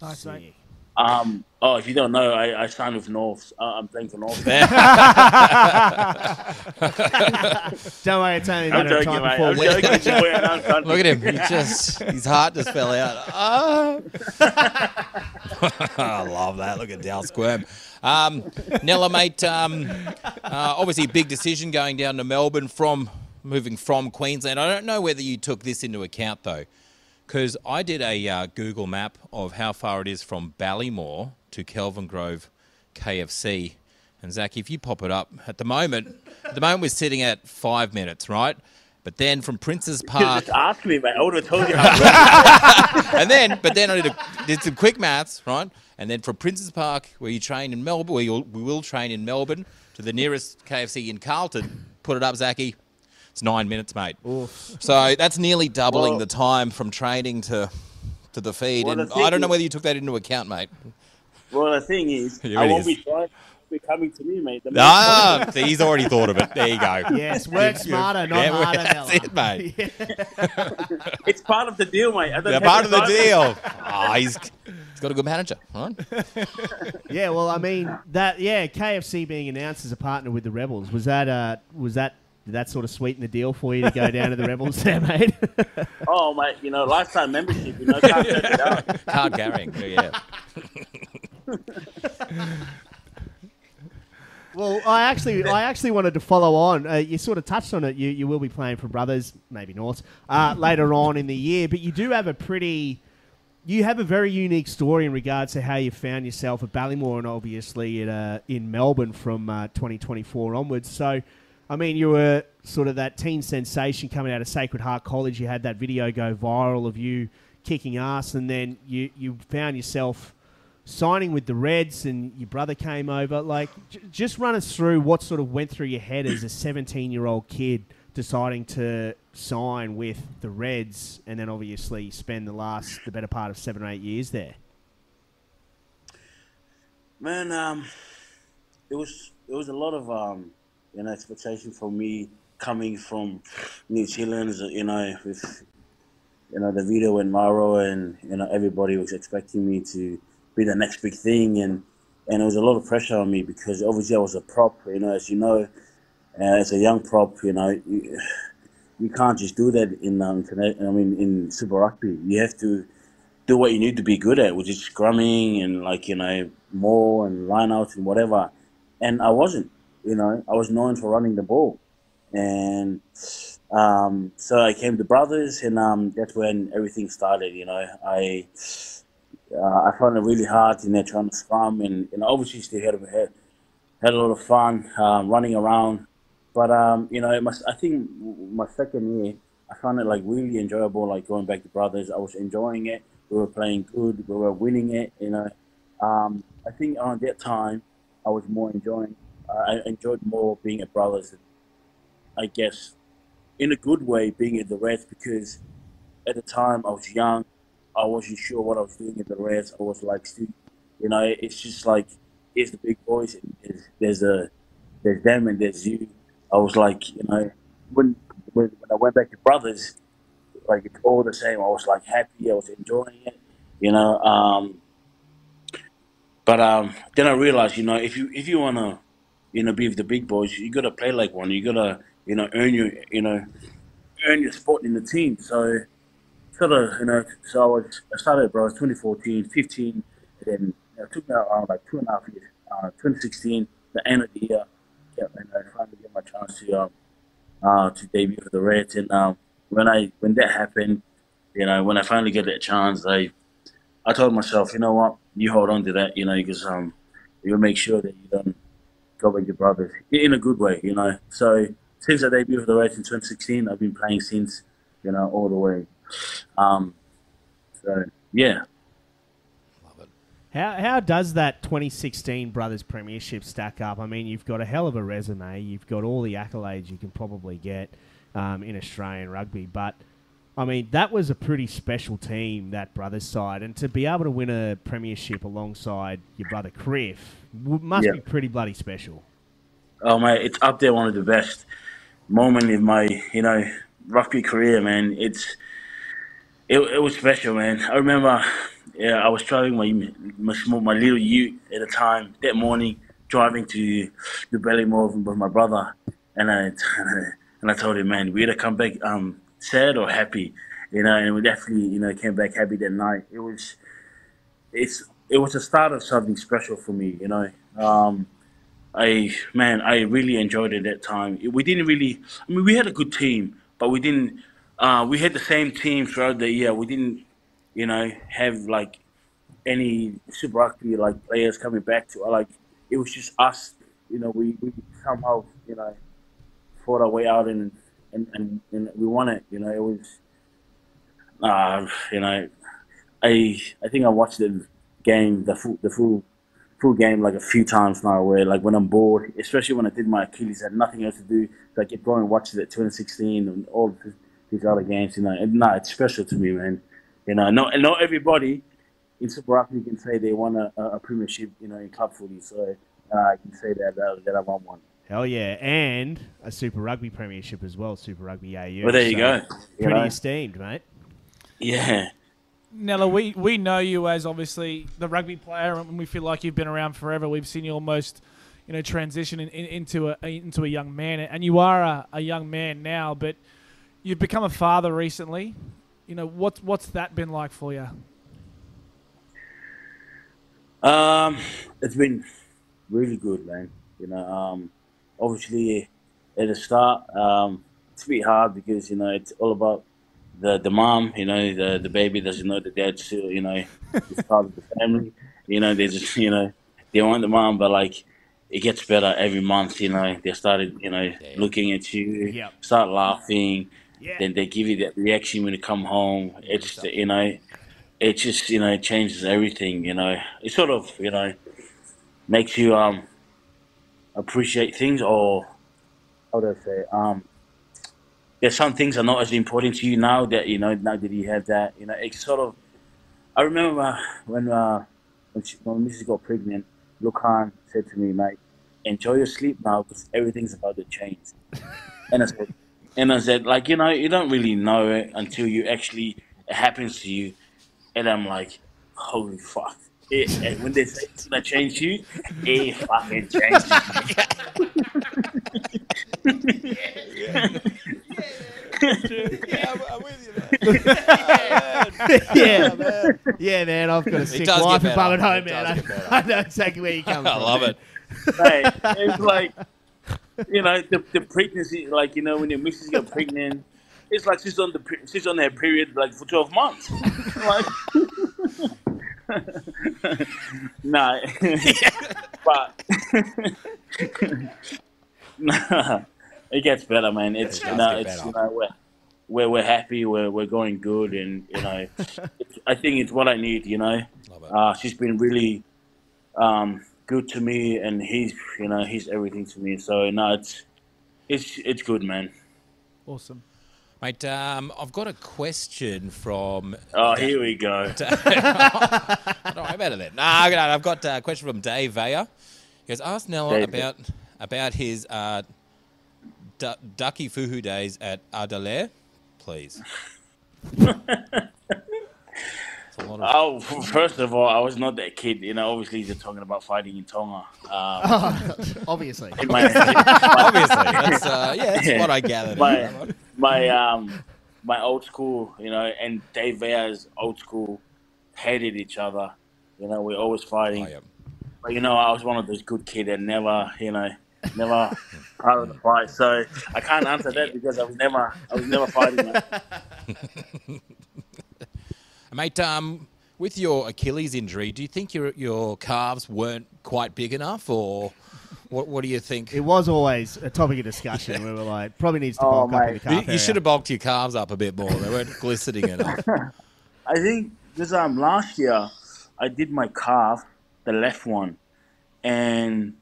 Nice, mate. Sick. Um, oh, if you don't know, I, I signed with North. Uh, I'm playing for North. Don't worry, it's only a I'm matter of joking, time mate. before I'm we- joking. It's way around. Look at him. He just his heart just fell out. Ah. I love that. Look at Dal squirm. Um, Nella, mate. Um, uh, obviously, big decision going down to Melbourne from moving from Queensland. I don't know whether you took this into account though, because I did a uh, Google map of how far it is from Ballymore to Kelvin Grove KFC. And Zach, if you pop it up at the moment, at the moment we're sitting at five minutes, right? But then from Prince's Park, Just ask me, mate. I would have told you. And then, but then I did, a, did some quick maths, right? And then from Prince's Park, where you train in Melbourne, where you'll, we will train in Melbourne, to the nearest KFC in Carlton, put it up, Zachy. It's nine minutes, mate. So that's nearly doubling Well- the time from training to to the feed. Well, and the I don't know whether you took that into account, mate. well, the thing is, Here I won't is. be trying. Be coming to me, mate. The Ah, see, he's already thought of it. There you go. Yes, work smarter, not Yeah, harder, that's Nella. it, mate. It's part of the deal, mate. I don't They're have part of the deal. Ah, he's, he's got a good manager, right? Yeah, well, I mean that. Yeah, KFC being announced as a partner with the Rebels was that. Uh, was that did that sort of sweeten the deal for you to go down to the Rebels there, mate? Oh, mate, you know, lifetime membership. You know, can't turn it down. Card carrying. Yeah. well, I actually, I actually wanted to follow on. Uh, you sort of touched on it. You, you will be playing for Brothers, maybe North, uh, later on in the year, but you do have a pretty. You have a very unique story in regards to how you found yourself at Ballymore and obviously at, uh, in Melbourne from uh, 2024 onwards. So, I mean, you were sort of that teen sensation coming out of Sacred Heart College. You had that video go viral of you kicking ass, and then you, you found yourself signing with the Reds, and your brother came over. Like, j- just run us through what sort of went through your head as a 17 year old kid deciding to sign with the Reds, and then obviously spend the last, the better part of seven or eight years there. Man, um, it was it was a lot of um, know, expectation for me coming from New Zealand. You know, with you know the video and Maro, and you know everybody was expecting me to be the next big thing, and and it was a lot of pressure on me because obviously I was a prop. You know, as you know, uh, as a young prop, you know. You, you can't just do that in um. I mean, in Super Rugby, you have to do what you need to be good at, which is scrumming and like you know more and lineouts and whatever. And I wasn't, you know, I was known for running the ball, and Um, so I came to Brothers, and um, that's when everything started. You know, I uh, I found it really hard, you know, trying to scrum, and, and obviously still had had had a lot of fun um, running around. But um, you know, I think my second year, I found it like really enjoyable, like going back to Brothers. I was enjoying it. We were playing good. We were winning it. You know, um, I think around that time, I was more enjoying. I enjoyed more being at Brothers. I guess, in a good way, being at the Reds because at the time I was young. I wasn't sure what I was doing at the Reds. I was like, you know, it's just like it's the big boys. There's, there's a there's them and there's you. I was like, you know, when when, when I went back to Brothers, like it's all the same. I was like happy. I was enjoying it, you know. Um, but um, then I realized, you know, if you if you wanna, you know, be with the big boys, you gotta play like one. You gotta, you know, earn your, you know, earn your spot in the team. So, sort of, you know, so I was I started, bro. 2014, 15, and then it took me around like two and a half years. Uh, 2016, the end of the year, yeah, and I finally get my chance to um, uh, to debut for the Reds. And um, when I when that happened, you know, when I finally get that chance, I I told myself, you know what, you hold on to that, you know, because um, you'll make sure that you don't go with your brothers in a good way, you know. So since I debuted for the race in 2016, I've been playing since, you know, all the way. Um, so yeah, Love it. How, how does that 2016 Brothers Premiership stack up? I mean, you've got a hell of a resume. You've got all the accolades you can probably get um, in Australian rugby. But, I mean, that was a pretty special team, that Brothers side. And to be able to win a Premiership alongside your brother Criff must be pretty bloody special. Oh mate, it's up there one of the best moment in my you know rugby career, man. It's it, it was special, man. I remember, yeah, I was driving my my small my little Ute at the time that morning, driving to the Ballymore with my brother, and I and I told him, man, we had to come back um sad or happy, you know, and we definitely you know came back happy that night. It was it's it was the start of something special for me, you know. Um, I man, I really enjoyed it that time. We didn't really. I mean, we had a good team, but we didn't. Uh, we had the same team throughout the year. We didn't, you know, have like any Super Rugby like players coming back to. Like it was just us. You know, we, we somehow you know fought our way out and and, and, and we won it. You know, it was. Uh, you know, I I think I watched the game, the full the full full game like a few times now where like when I'm bored, especially when I did my Achilles, I had nothing else to do. So I kept going and watching it 2016 and all th- these other games, you know. And no, it's special to me, man. You know, not not everybody in Super Rugby can say they won a, a premiership, you know, in club footy. So uh, I can say that uh, that I won one. Hell yeah. And a Super Rugby Premiership as well, Super Rugby AU. Well, there you So, go. You Pretty know? esteemed, mate. Yeah. Nella, we, we know you as obviously the rugby player, and we feel like you've been around forever. We've seen you almost, you know, transition in, in, into a into a young man, and you are a, a young man now. But you've become a father recently. You know, what's what's that been like for you? Um, it's been really good, man. You know, um, obviously at the start, um, it's a bit hard because you know it's all about the the mom. You know, the the baby doesn't know the dad still. You know, it's part of the family. You know, they just you know they want the mom, but like it gets better every month. You know, they started you know Yeah. looking at you, Yep. start laughing. Yeah. Then they give you that reaction when you come home. It's just, you know, it just you know changes everything. You know, it sort of you know makes you um appreciate things or how do I say um. There's some things are not as important to you now that you know now that you have that you know it's sort of. I remember when uh, when, she, when Mrs. got pregnant, Lukhan said to me, "Mate, enjoy your sleep now because everything's about to change." and I said, and I said, like you know, you don't really know it until you actually it happens to you, and I'm like, holy fuck. It, and when they say it's gonna change you, it fucking changes. yeah, I'm with you, man. yeah, yeah, man. I've got a sick does wife get above at home, It man. does I, get better. I know exactly where you come from I from. love it. Hey, it's like you know, the, the pregnancy, like, you know, when your missus get pregnant, it's like she's on the pe- she's on her period like for twelve months. like, no, but nah, it gets better, man. It's It does you know, get it's better. you know, we're, we're we're happy, we're we're going good, and you know, it's, I think it's what I need. You know, uh, she's been really um, good to me, and he's you know he's everything to me. So no, it's it's it's good, man. Awesome. Mate, um, I've got a question from. Oh, here we go. Don't worry about it then. Nah, no, I've got a question from Dave Vaya. He goes, ask Nella Dave. about about his uh, du- Ducky Fuhu days at Adelaide, please. It's a lot of- Oh, first of all, I was not that kid. You know, obviously they're talking about fighting in Tonga. Um, Obviously. in my, Obviously, that's uh, yeah, that's Yeah. what I gathered. my my um my old school, you know, and Dave Vea's old school hated each other. You know, we're always fighting. Oh, yeah. But you know, I was one of those good kids that never, you know, never part of the fight. So I can't answer that because I was never, I was never fighting. Mate, um, with your Achilles injury, do you think your your calves weren't quite big enough, or what? What do you think? It was always a topic of discussion. We were like, probably needs to Oh, bulk up in the mate. calf You, you area. should have bulked your calves up a bit more. They weren't glistening enough. I think because um last year I did my calf, the left one, and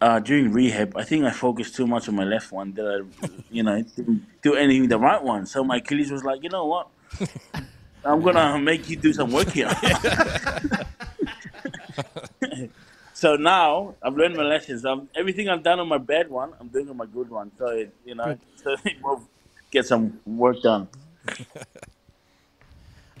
uh, during rehab, I think I focused too much on my left one that I, you know, didn't do anything with the right one. So my Achilles was like, you know what? I'm gonna make you do some work here. So now I've learned my lessons. Um, everything I've done on my bad one, I'm doing on my good one. So it, you know, so it will get some work done.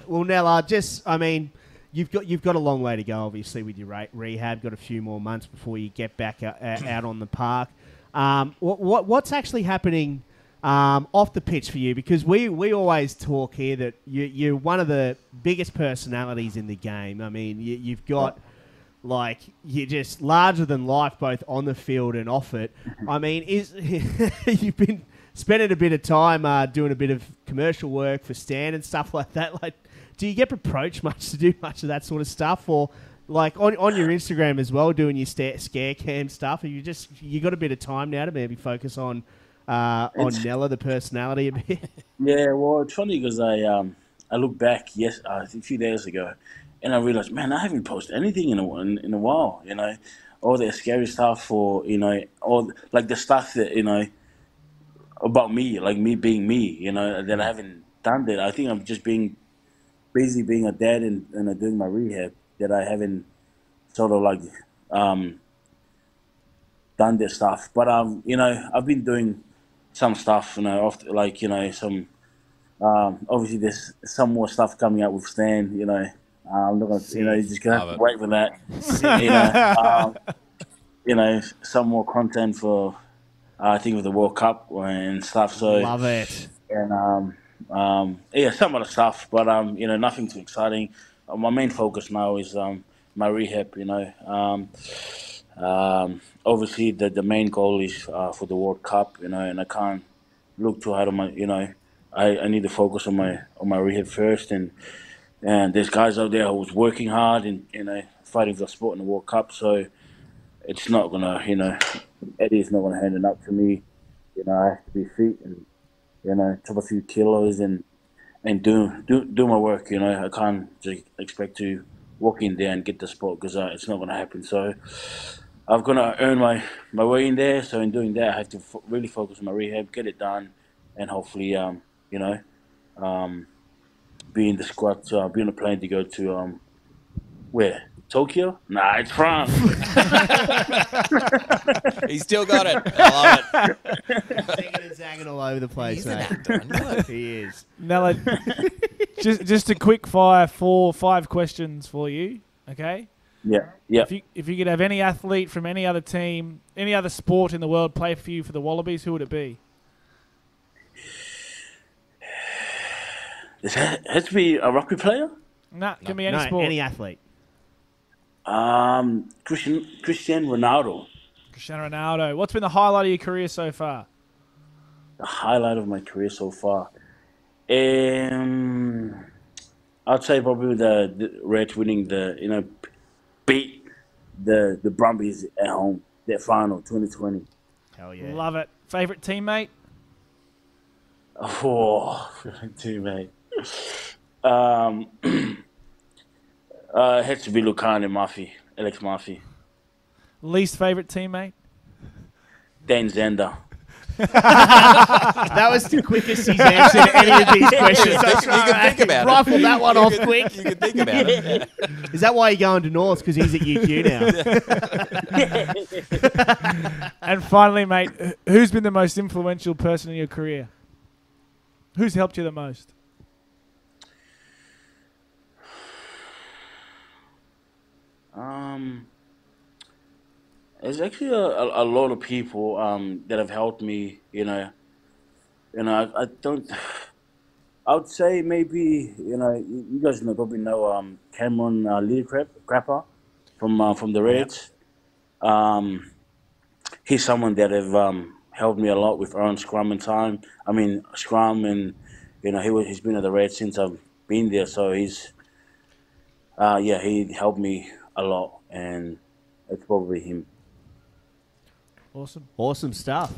Well, Nella, just I mean, you've got you've got a long way to go, obviously, with your re- rehab. Got a few more months before you get back out, uh, out on the park. Um, what, what what's actually happening um, off the pitch for you? Because we, we always talk here that you, you're one of the biggest personalities in the game. I mean, you, you've got like you're just larger than life both on the field and off it. I mean, is you've been spending a bit of time uh, doing a bit of commercial work for Stan and stuff like that. Like, do you get approached much to do much of that sort of stuff, or like on, on your Instagram as well, doing your sta- scare cam stuff? Are you just you got a bit of time now to maybe focus on uh, on It's- Nella, the personality a bit? Yeah, well, it's funny because I um I look back yes uh, a few days ago, and I realized, man, I haven't posted anything in a in, in a while. You know, all the scary stuff, or you know, all like the stuff that you know about me, like me being me. You know, that I haven't done that. I think I'm just being busy being a dad and and doing my rehab that I haven't sort of like um done this stuff. But um, you know, I've been doing some stuff, you know, off like you know some. Um, obviously, there's some more stuff coming out with Stan. You know, uh, I'm not gonna, you know, you're just gonna have to it. wait for that. you know, um, you know, some more content for, uh, I think, with the World Cup and stuff. So Love it. and um, um, yeah, some other stuff, but um, you know, nothing too exciting. Uh, my main focus now is um, my rehab. You know, um, um, obviously the the main goal is uh, for the World Cup. You know, and I can't look too hard on my. You know, I, I need to focus on my on my rehab first, and and there's guys out there who's working hard and you know fighting for the sport in the World Cup. So it's not gonna, you know, Eddie's not gonna hand it up to me. You know, I have to be fit and you know, drop a few kilos and and do do do my work. You know, I can't just expect to walk in there and get the spot because uh, it's not to happen. So I've got to earn my my way in there. So in doing that, I have to really focus on my rehab, get it done, and hopefully, um, you know, um, be in the squad, uh, be on a plane to go to um, where Tokyo? Nah, it's France. He's still got it. I love it. Zigging and zagging all over the place, He's an mate. actor. I know it. He is. Nella, just just a quick fire four five questions for you. Okay. yeah, yeah. If you if you could have any athlete from any other team, any other sport in the world play for you for the Wallabies, who would it be? Does that has to be a rugby player? Nah, can be any no, sport. any athlete. Um, Christian Cristiano Ronaldo. Cristiano Ronaldo. What's been the highlight of your career so far? The highlight of my career so far. Um, I'd say probably the, the Reds winning the you know beat the the Brumbies at home that final 2020. Hell yeah. Love it. Favorite teammate? Oh, favorite teammate. Um, uh, it has to be Lukhan and Mafi, Alex Mafi, Least favorite teammate? Dan Zander. That was the quickest he's answered any of these questions. You can think- you can think about it. Rifle that one off You can- quick. You can think about it. Is that why you're going to North? Because he's at UQ now. And finally, mate, who's been the most influential person in your career? Who's helped you the most? Um, there's actually a, a, a lot of people um, that have helped me. You know, you know, I, I don't. I would say maybe you know you you guys know probably know um, Cameron uh, Lillicrap Crapper from uh, from the Reds. Um, he's someone that have um, helped me a lot with earned scrum and time. I mean scrum and you know he was, he's been at the Reds since I've been there, so he's uh, yeah he helped me a lot, and it's probably him. Awesome. Awesome stuff.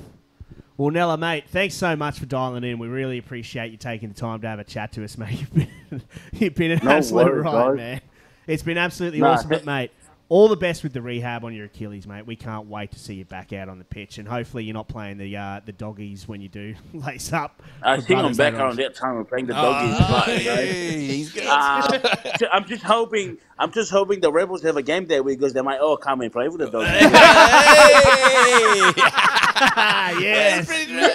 Well, Nella, mate, thanks so much for dialing in. We really appreciate you taking the time to have a chat to us, mate. You've been, you've been an No absolute worries, right, guys. man. It's been absolutely Nah, awesome, th- mate, all the best with the rehab on your Achilles, mate. We can't wait to see you back out on the pitch, and hopefully you're not playing the uh, the doggies when you do lace up. I think I'm back Day on that time of playing the Oh, doggies. but, you know, hey, he's uh, I'm just hoping. I'm just hoping the Rebels have a game that week because they might all come and play with the doggies. Hey! Ah, yes. That's pretty good.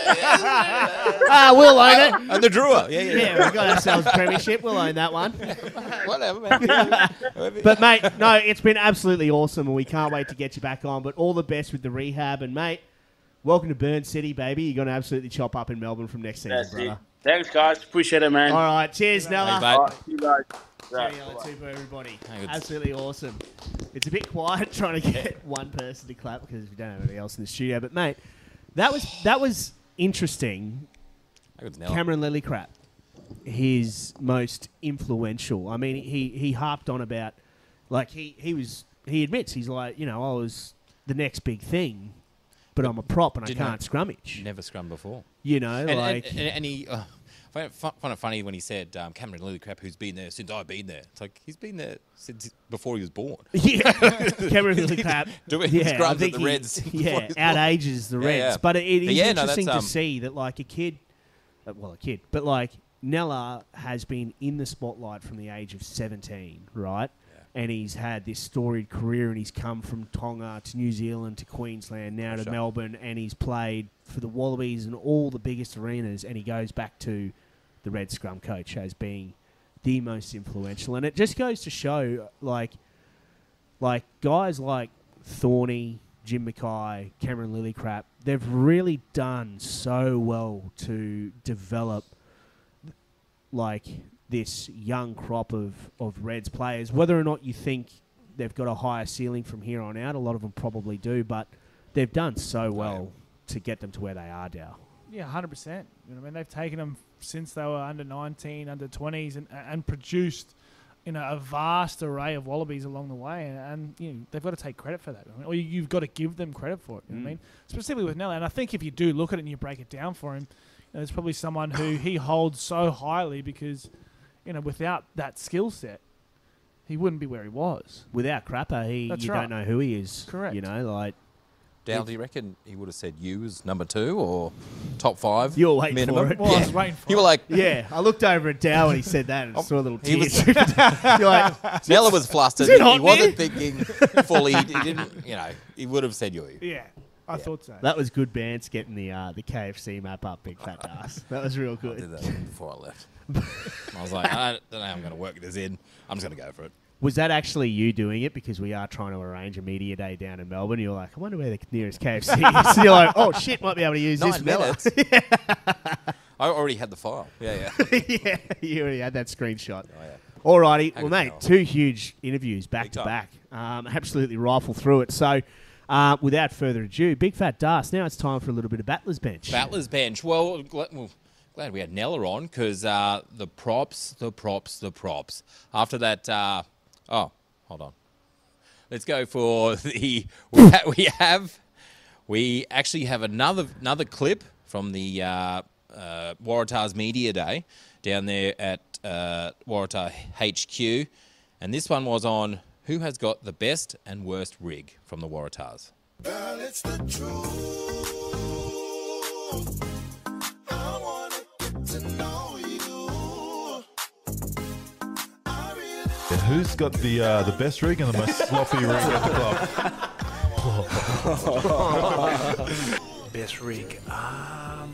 Ah, we'll own it. and the Drua. Yeah, yeah, Yeah, we got ourselves a premiership. We'll own that one. Whatever, man. But mate, no, it's been absolutely awesome, and we can't wait to get you back on. But all the best with the rehab, and mate, welcome to Burn City, baby. You're gonna absolutely chop up in Melbourne from next season, That's it. Thanks, guys. Appreciate it, man. All right, cheers, Nella. Thanks, right, you guys. Right, Cheerio for everybody. Hey, Absolutely awesome. It's a bit quiet trying to get one person to clap because we don't have anybody else in the studio. But mate, that was that was interesting. Hey, it's Nella. Cameron Lillicrap, his most influential. I mean, he he harped on about like he he was he admits he's like you know I was the next big thing, but I'm a prop and I can't scrummage. Never scrum before. You know, And, like and, and, and he, uh, I find it, find it funny when he said um, Cameron Lillicrap, who's been there since I've been there. It's like he's been there since before he was born. yeah, Cameron Lillicrap. Doing yeah, scrums I at think the he- Reds Yeah, he's out born. ages the Reds, yeah. but it, it But yeah, interesting that's, to um, see that like a kid, uh, well, a kid, but like Nella has been in the spotlight from the age of seventeen, right? And he's had this storied career, and he's come from Tonga to New Zealand to Queensland, now to Sure. Melbourne, and he's played for the Wallabies and all the biggest arenas, and he goes back to the Red Scrum coach as being the most influential, and it just goes to show, like, like guys like Thorny, Jim McKay, Cameron Lillicrap, they've really done so well to develop like this young crop of, of Reds players. Whether or not you think they've got a higher ceiling from here on out, a lot of them probably do, but they've done so well to get them to where they are, Dow. Yeah, hundred percent. You know, I mean, they've taken them since they were under nineteen, under twenties, and and produced you know a vast array of wallabies along the way, and, and you know they've got to take credit for that, I mean, or you- you've got to give them credit for it. You know what I mm. mean, specifically with Nelly, and I think if you do look at it and you break it down for him, you know, there's probably someone who he holds so highly because you know without that skill set, he wouldn't be where he was. Without Crapper, he That's you right. don't know who he is. Correct. You know, like Dal, do you reckon he would have said you as number two or top five? You were waiting minimum? for it. Well, I was waiting for You it. were like, yeah, I looked over at Dow when he said that and Oh, saw a little he was- tears. You're like, Nella was flustered. it He hot wasn't thinking fully. He didn't, you know, he would have said you. yeah, I thought so. that was good, Bance getting the uh, the KFC map up, big fat ass. That was real I good. did that before I left. I was like, I don't know how I'm going to work this in. I'm just going to go for it. Was that actually you doing it? Because we are trying to arrange a media day down in Melbourne. You're like, I wonder where the nearest KFC is. so you're like, oh shit, might be able to use this Nine Miller. minutes. I already had the file. Yeah, yeah. yeah, you already had that screenshot. Oh, yeah. Alrighty, How well, mate, job. two huge interviews back Big to time. back. Um, absolutely rifle through it. So, Uh, without further ado, Big Fat Dust. Now it's time for a little bit of Battler's Bench. Battler's bench. Well, gl- well glad we had Nella on because uh, the props, the props, the props. After that, uh, oh, hold on. Let's go for the. We, ha- we have, we actually have another another clip from the uh, uh, Waratahs Media Day down there at uh, Waratah HQ, and this one was on who has got the best and worst rig from the Waratahs. Girl, Who's got the uh, the best rig and the most sloppy rig at the club? Best rig. Um,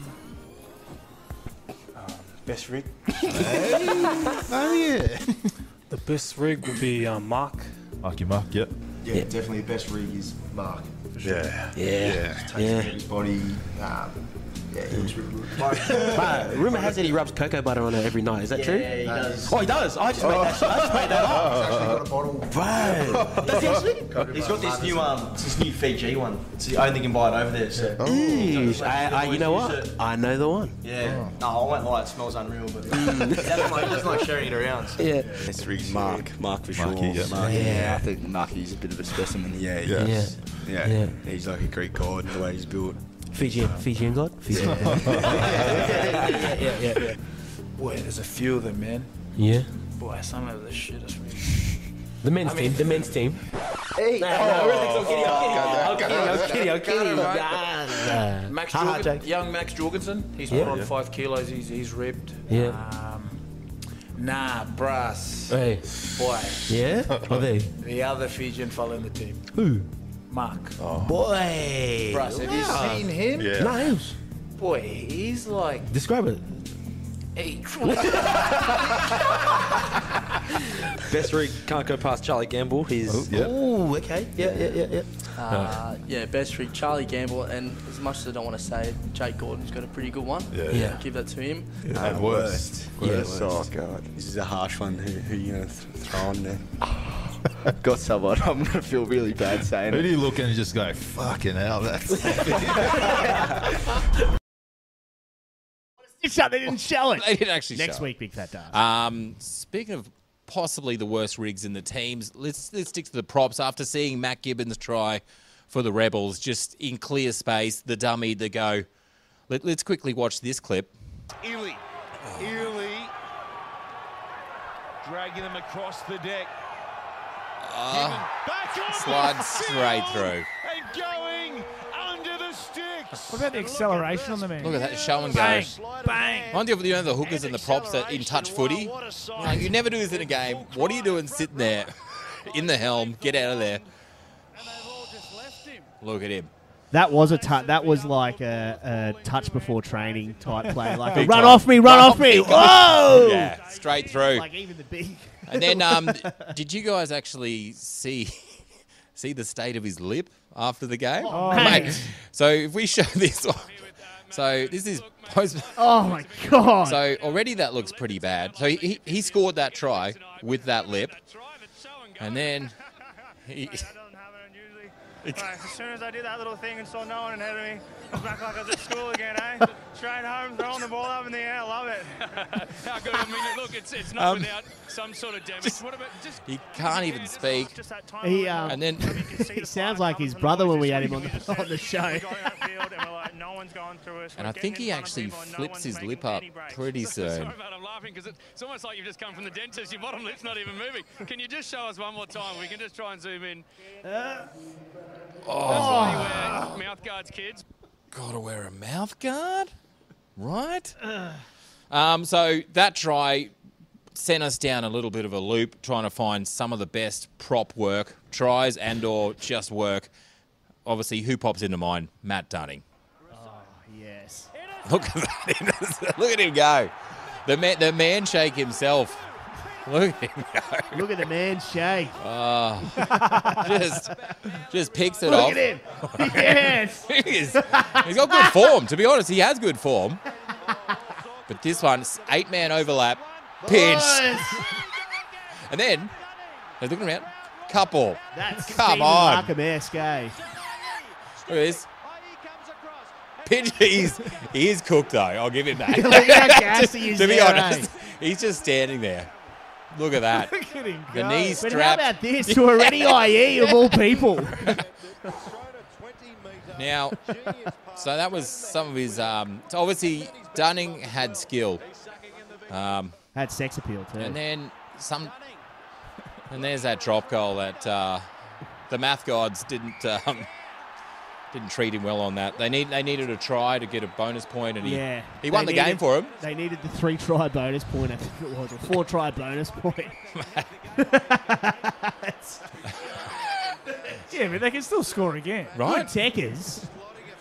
um, best rig. oh yeah. The best rig would be um, Mark. Marky Mark, yep. Yeah, definitely the best rig is Mark. For sure. Yeah. Yeah. Takes Yeah. his body. Um, yeah, he looks really. But rumor has it he rubs cocoa butter on it every night. Is that true? Yeah, he does. Oh, he does. I just made that. I just made that up. He's actually got a bottle. Bro, does he actually? He's got this new um, it's this new Fiji one. It's the only thing you can buy it over there. So. Jeez. I, I, you know what? it. I know the one. Yeah. No, I won't lie. It smells unreal, but he doesn't like, he like sharing it around. So. Yeah. Best rig's Mark, Mark for sure. Yeah. Marky, Yeah. I think Marky's a bit of a specimen. Yeah, Yeah. Yeah. yeah. Yeah. He's like a Greek god in the way he's built. Fijian, Fijian god. Fijian. yeah, yeah, yeah, yeah. Boy, there's a few of them, man. Yeah. Boy, some of the shittest me. The men's team. The men's team. Hey. No, no, I really think so. I'm kidding. I'm kidding. I'm kidding. I'm kidding. I'm kidding. Ah, nah. Max Ha ha, Jorgen, Jake. young Max Jorgensen. He's Yeah. put on five kilos. He's he's ripped. Yeah. Um, nah, brass. Hey. Boy, Yeah. Are they? the other Fijian fella in the team, Who? Mark. Boy. Brass. Have you seen him? Yeah. Niles. Boy, he's like Describe it. eight. Best rig can't go past Charlie Gamble. He's Yep. Oh, okay. Yeah, yeah, yeah, yeah. Uh, yeah, best rig Charlie Gamble, and as much as I don't want to say it, Jake Gordon's got a pretty good one. Yeah. Yeah. Give that to him. And worst. Worst. Oh god, this is a harsh one. Who, who you gonna th- throw on there? I've got someone. I'm gonna feel really bad saying it. Who do it. you look and just go, fucking hell, that's It's shut. They didn't show it. They didn't actually Next show it. week, Big Fat Dust. Um, speaking of possibly the worst rigs in the teams, let's let's stick to the props. After seeing Matt Gibbon's try for the Rebels, just in clear space, the dummy, the go. Let, let's quickly watch this clip. Ely. Ely. Dragging them across the deck. Ah, Back on slide the straight through. And going under the sticks. What about the acceleration on the man? Look at that show and go. Bang, bang. I wonder if you know the hookers and the props that in touch footy. You, know, you never do this in a game. What are you doing sitting there in the helm? Get out of there. Look at him. That was a. That was like a, a touch before training type play. Like a Big run time. off me, run, off me. Whoa! Yeah, straight through. Like even the big. And then, um, did you guys actually see see the state of his lip after the game? Oh, mate. So if we show this one, so this is post. Oh my god. So already that looks pretty bad. So he, he, he scored that try with that lip, and then he, Right, as soon as I did that little thing and saw no one ahead of me, I was back like I was at school again, eh? Straight home, throwing the ball up in the air, love it. How good. I mean, look, it's, it's not Um, without some sort of damage. what about just he can't even speak. He um, And then he sounds like his brother when we had him on the, on the show. no one's going through us. And I think he actually flips his lip up pretty soon. Sorry about I'm laughing because it's almost like you've just come from the dentist. Your bottom lip's not even moving. Can you just show us one more time? We can just try and zoom in. Oh. That's why you wear mouth guards, kids. Gotta wear a mouth guard, right? Um, so that try sent us down a little bit of a loop, trying to find some of the best prop work, tries and/or just work. Obviously, who pops into mind? Matt Dunning. Yes. Look at that! Look at him go. The man, the man shake himself. Look at him go. Look at the man shake. Oh, just, just picks it Look off. at him. Yes. He is- he's got good form. To be honest, he has good form. But this one's eight man overlap, pinch, and then they're looking around. Couple. That's Come Stephen on. Larkham-esque, eh? Look at this. Pitch, he's, he is cooked though. I'll give him that. Look at how gassy he is to be honest, eh? he's just standing there. Look at that. Look at him The go. knee But how about this to a ready IE of all people? Now, so that was some of his. Um, so obviously, Dunning had skill. Um, Had sex appeal too. and then some. And there's that drop goal that uh, the math gods didn't um, didn't treat him well on that. They need they needed a try to get a bonus point, and he yeah, he won the game for him. They needed the three try bonus point, I think it was, or four try bonus point. Yeah, but they can still score again. Right? Good techers.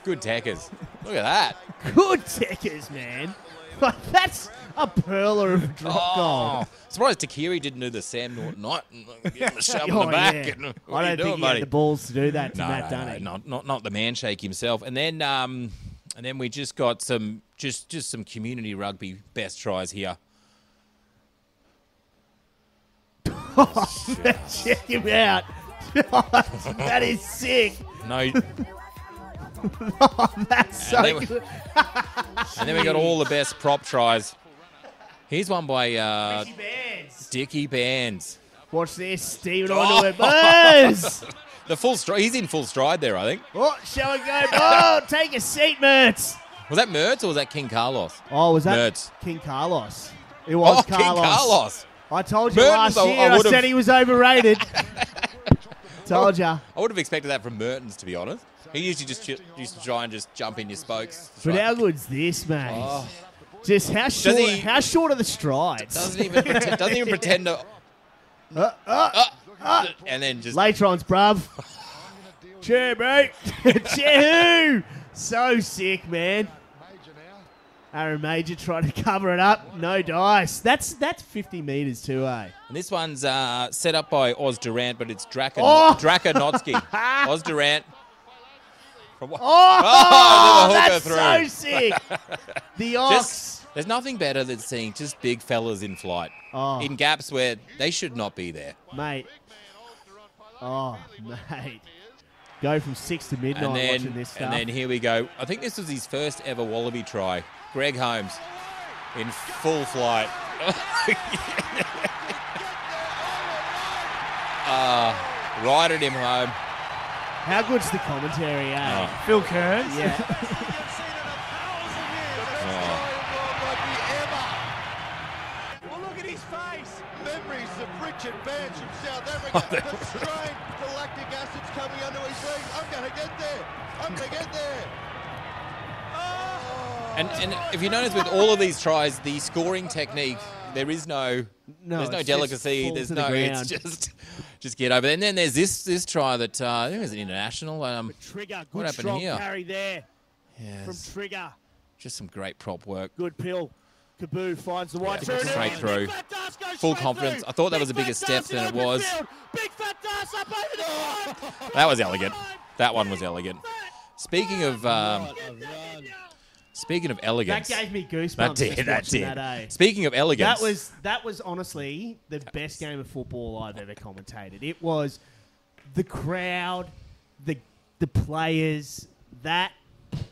Good tackers. Look at that. Good techers, man. That's a perler of a drop goal. Oh, surprised Takiri didn't do the Sam Norton-Knight and like, give him a shove in Oh, the back. yeah. And, I what don't you think doing, he buddy? had the balls to do that to no, Matt Dunning. no, not, not not the man shake himself. And then um, and then we just got some just just some community rugby best tries here. Check him out. that is sick. No, Oh, that's so And then we- and then we got all the best prop tries. Here's one by uh, Dickie Bands. Watch this, Steven Oh. onto it. Buzz! the full stride. He's in full stride there, I think. Oh, shall we go? Oh, take a seat, Mertz. Was that Mertz or was that King Carlos? Oh, was that Mertz? King Carlos? It was Oh, King Carlos. Carlos. I told you Mertens, last I- year. I I, would've- said he was overrated. told ya. I would have expected that from Mertens, to be honest. He usually just ch- used to try and just jump in your spokes. But how good's this, mate? Oh. Just how short? he- how short are the strides? Doesn't even pretend, doesn't even pretend to. Uh, uh, uh. and then just Latrons, bruv. Cheer, mate. Cheer who? So sick, man. Aaron Major trying to cover it up. No dice. That's that's 50 metres too, eh? And this one's uh, set up by Oz Durant, but it's Draka Oh! Drakanotsky. Oz Durant. From what? Oh, little hooker that's through. so sick. The Ox. Just, there's nothing better than seeing just big fellas in flight. Oh. In gaps where they should not be there. Mate. Oh, mate. Go from 6 to midnight and then, watching this stuff. and then here we go. I think this was his first ever Wallaby try. Greg Holmes in full flight. uh, righted him home. How good's the commentary, eh? Oh. Phil Kearns. Yeah. Oh. Well, look at his face. Memories of Richard Vance from South Africa. the strain, the lactic acid's coming under his legs. I'm going to get there. I'm going to get there. And, and if you notice with all of these tries, the scoring technique, there is no, No, there's no delicacy. There's to the no, it's just, just get over. there. And then there's this this try that uh, I think it was an international. Um, Trigger, good what happened strong here? carry there Yes. from Trigger. Just some great prop work. Good pill. Kaboo finds the white Yeah, straight through. Full confidence. I thought that was a bigger step than it was. Big fat up over the. That was elegant. That one was elegant. Speaking of um, speaking of elegance, That gave me goosebumps. That did. just That did. That, eh? Speaking of elegance, that was that was honestly the best game of football I've ever commentated. It was the crowd, the the players. That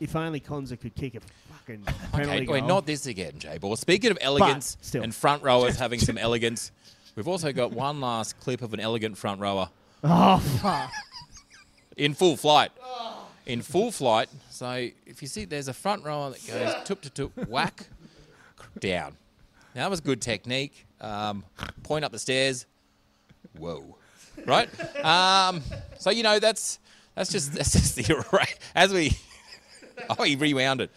if only Conza could kick a fucking penalty Okay, goal. wait, not this again, Jay Ball. Speaking of elegance and front rowers having some elegance, we've also got one last clip of an elegant front rower Oh fuck! in full flight. In full flight. So if you see, there's a front rower that goes tup to tup, whack, down. Now that was good technique. Um, point up the stairs. Whoa. Right? Um, so you know that's that's just that's just the array. As we oh he rewound it.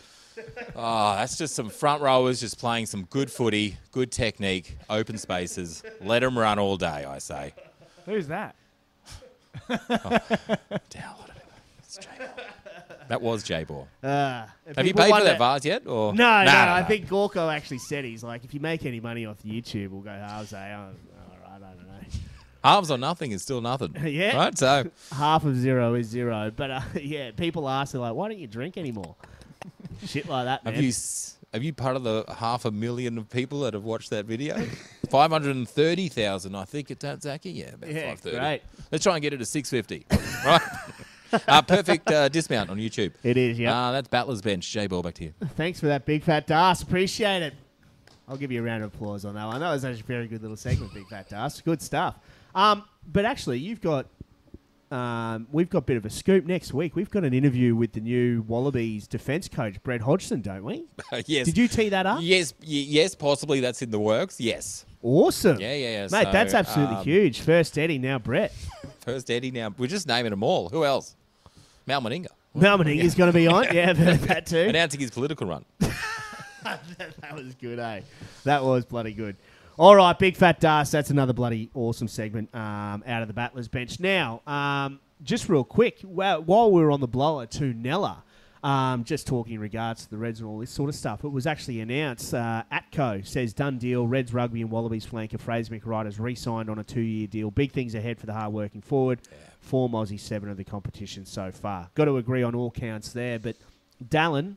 Oh, that's just some front rowers just playing some good footy, good technique, open spaces. Let them run all day, I say. Who's that? That was J-Bor. Uh, Have you paid for that vase yet? Or no, Nah, no, nah, I think Gorko actually said he's like, if you make any money off YouTube, we'll go halves. Eh? Oh, all right, I don't know. halves or nothing is still nothing. yeah. Right. So half of zero is zero. But uh, yeah, people ask, they're like, why don't you drink anymore? Shit like that, man. have you s- have you part of the half a million of people that have watched that video? Five hundred and thirty thousand, I think. It's that Zachy. Yeah, about Yeah, five thirty. great. Let's try and get it to six fifty. right. uh, perfect uh, dismount on YouTube. It is, yeah. Uh, that's Battler's Bench. Jay Ball, back to you. Thanks for that, Big Fat Das. Appreciate it. I'll give you a round of applause on that one. That was actually a very good little segment, Big Fat Das. Good stuff. Um, but actually, you've got. Um, we've got a bit of a scoop next week. We've got an interview with the new Wallabies defence coach, Brett Hodgson, don't we? yes. Did you tee that up? Yes, y- yes, possibly that's in the works. Yes. Awesome. Yeah, yeah, yeah. Mate, So, that's absolutely um, huge. First Eddie, now Brett. First Eddie now. We're just naming them all. Who else? Mal Meninga. Mal Meninga's gonna be on. Yeah, I've heard that too. Announcing his political run. that was good, eh? That was bloody good. All right, big fat dust. That's another bloody awesome segment um, out of the battlers bench. Now, um, just real quick, while, while we were on the blower to Nella, um, just talking in regards to the Reds and all this sort of stuff, it was actually announced. Uh, Atco says done deal. Reds rugby and Wallabies flanker Fraser has re-signed on a two-year deal. Big things ahead for the hard-working forward. Four Aussie, seven of the competition so far. Got to agree on all counts there, but Dallin.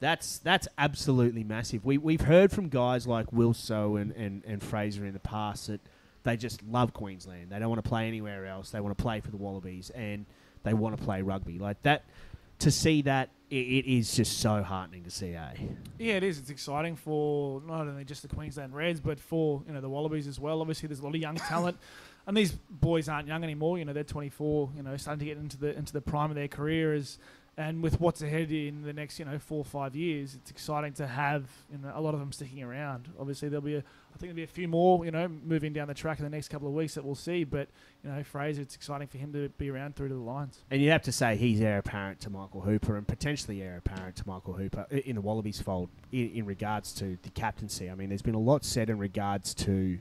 That's that's absolutely massive. We we've heard from guys like Wilso and, and, and Fraser in the past that they just love Queensland. They don't want to play anywhere else. They want to play for the Wallabies and they want to play rugby. Like that to see that it, it is just so heartening to see, eh? Yeah, it is. It's exciting for not only just the Queensland Reds, but for you know the Wallabies as well. Obviously, there's a lot of young talent, and these boys aren't young anymore. You know, they're 24. You know, starting to get into the into the prime of their careers. And with what's ahead in the next, you know, four or five years, it's exciting to have you know a lot of them sticking around. Obviously, there'll be a, I think there'll be a few more, you know, moving down the track in the next couple of weeks that we'll see. But you know, Fraser, it's exciting for him to be around through to the lines. And you'd have to say he's heir apparent to Michael Hooper and potentially heir apparent to Michael Hooper in the Wallabies fold in, in regards to the captaincy. I mean, there's been a lot said in regards to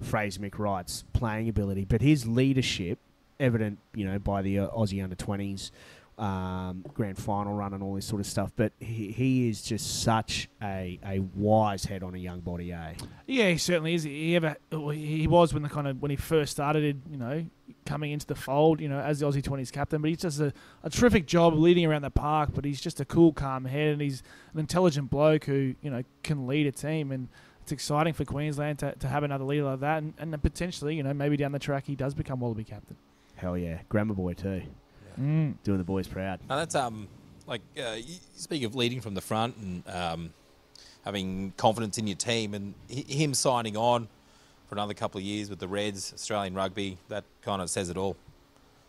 Fraser McReight's playing ability, but his leadership, evident, you know, by the uh, Aussie under 20s um, grand final run and all this sort of stuff. But he, he is just such a, a wise head on a young body, eh? Yeah, he certainly is. He ever he was when the kind of when he first started, you know, coming into the fold, you know, as the Aussie Twenties captain. But he does a, a terrific job leading around the park. But he's just a cool, calm head, and he's an intelligent bloke who you know can lead a team. And it's exciting for Queensland to, to have another leader like that, and, and potentially, you know, maybe down the track he does become Wallaby captain. Hell yeah. Grammar boy, too. Mm. Doing the boys proud. Now that's um like uh, you speak of leading from the front and um, having confidence in your team, and hi- him signing on for another couple of years with the Reds, Australian rugby, that kind of says it all.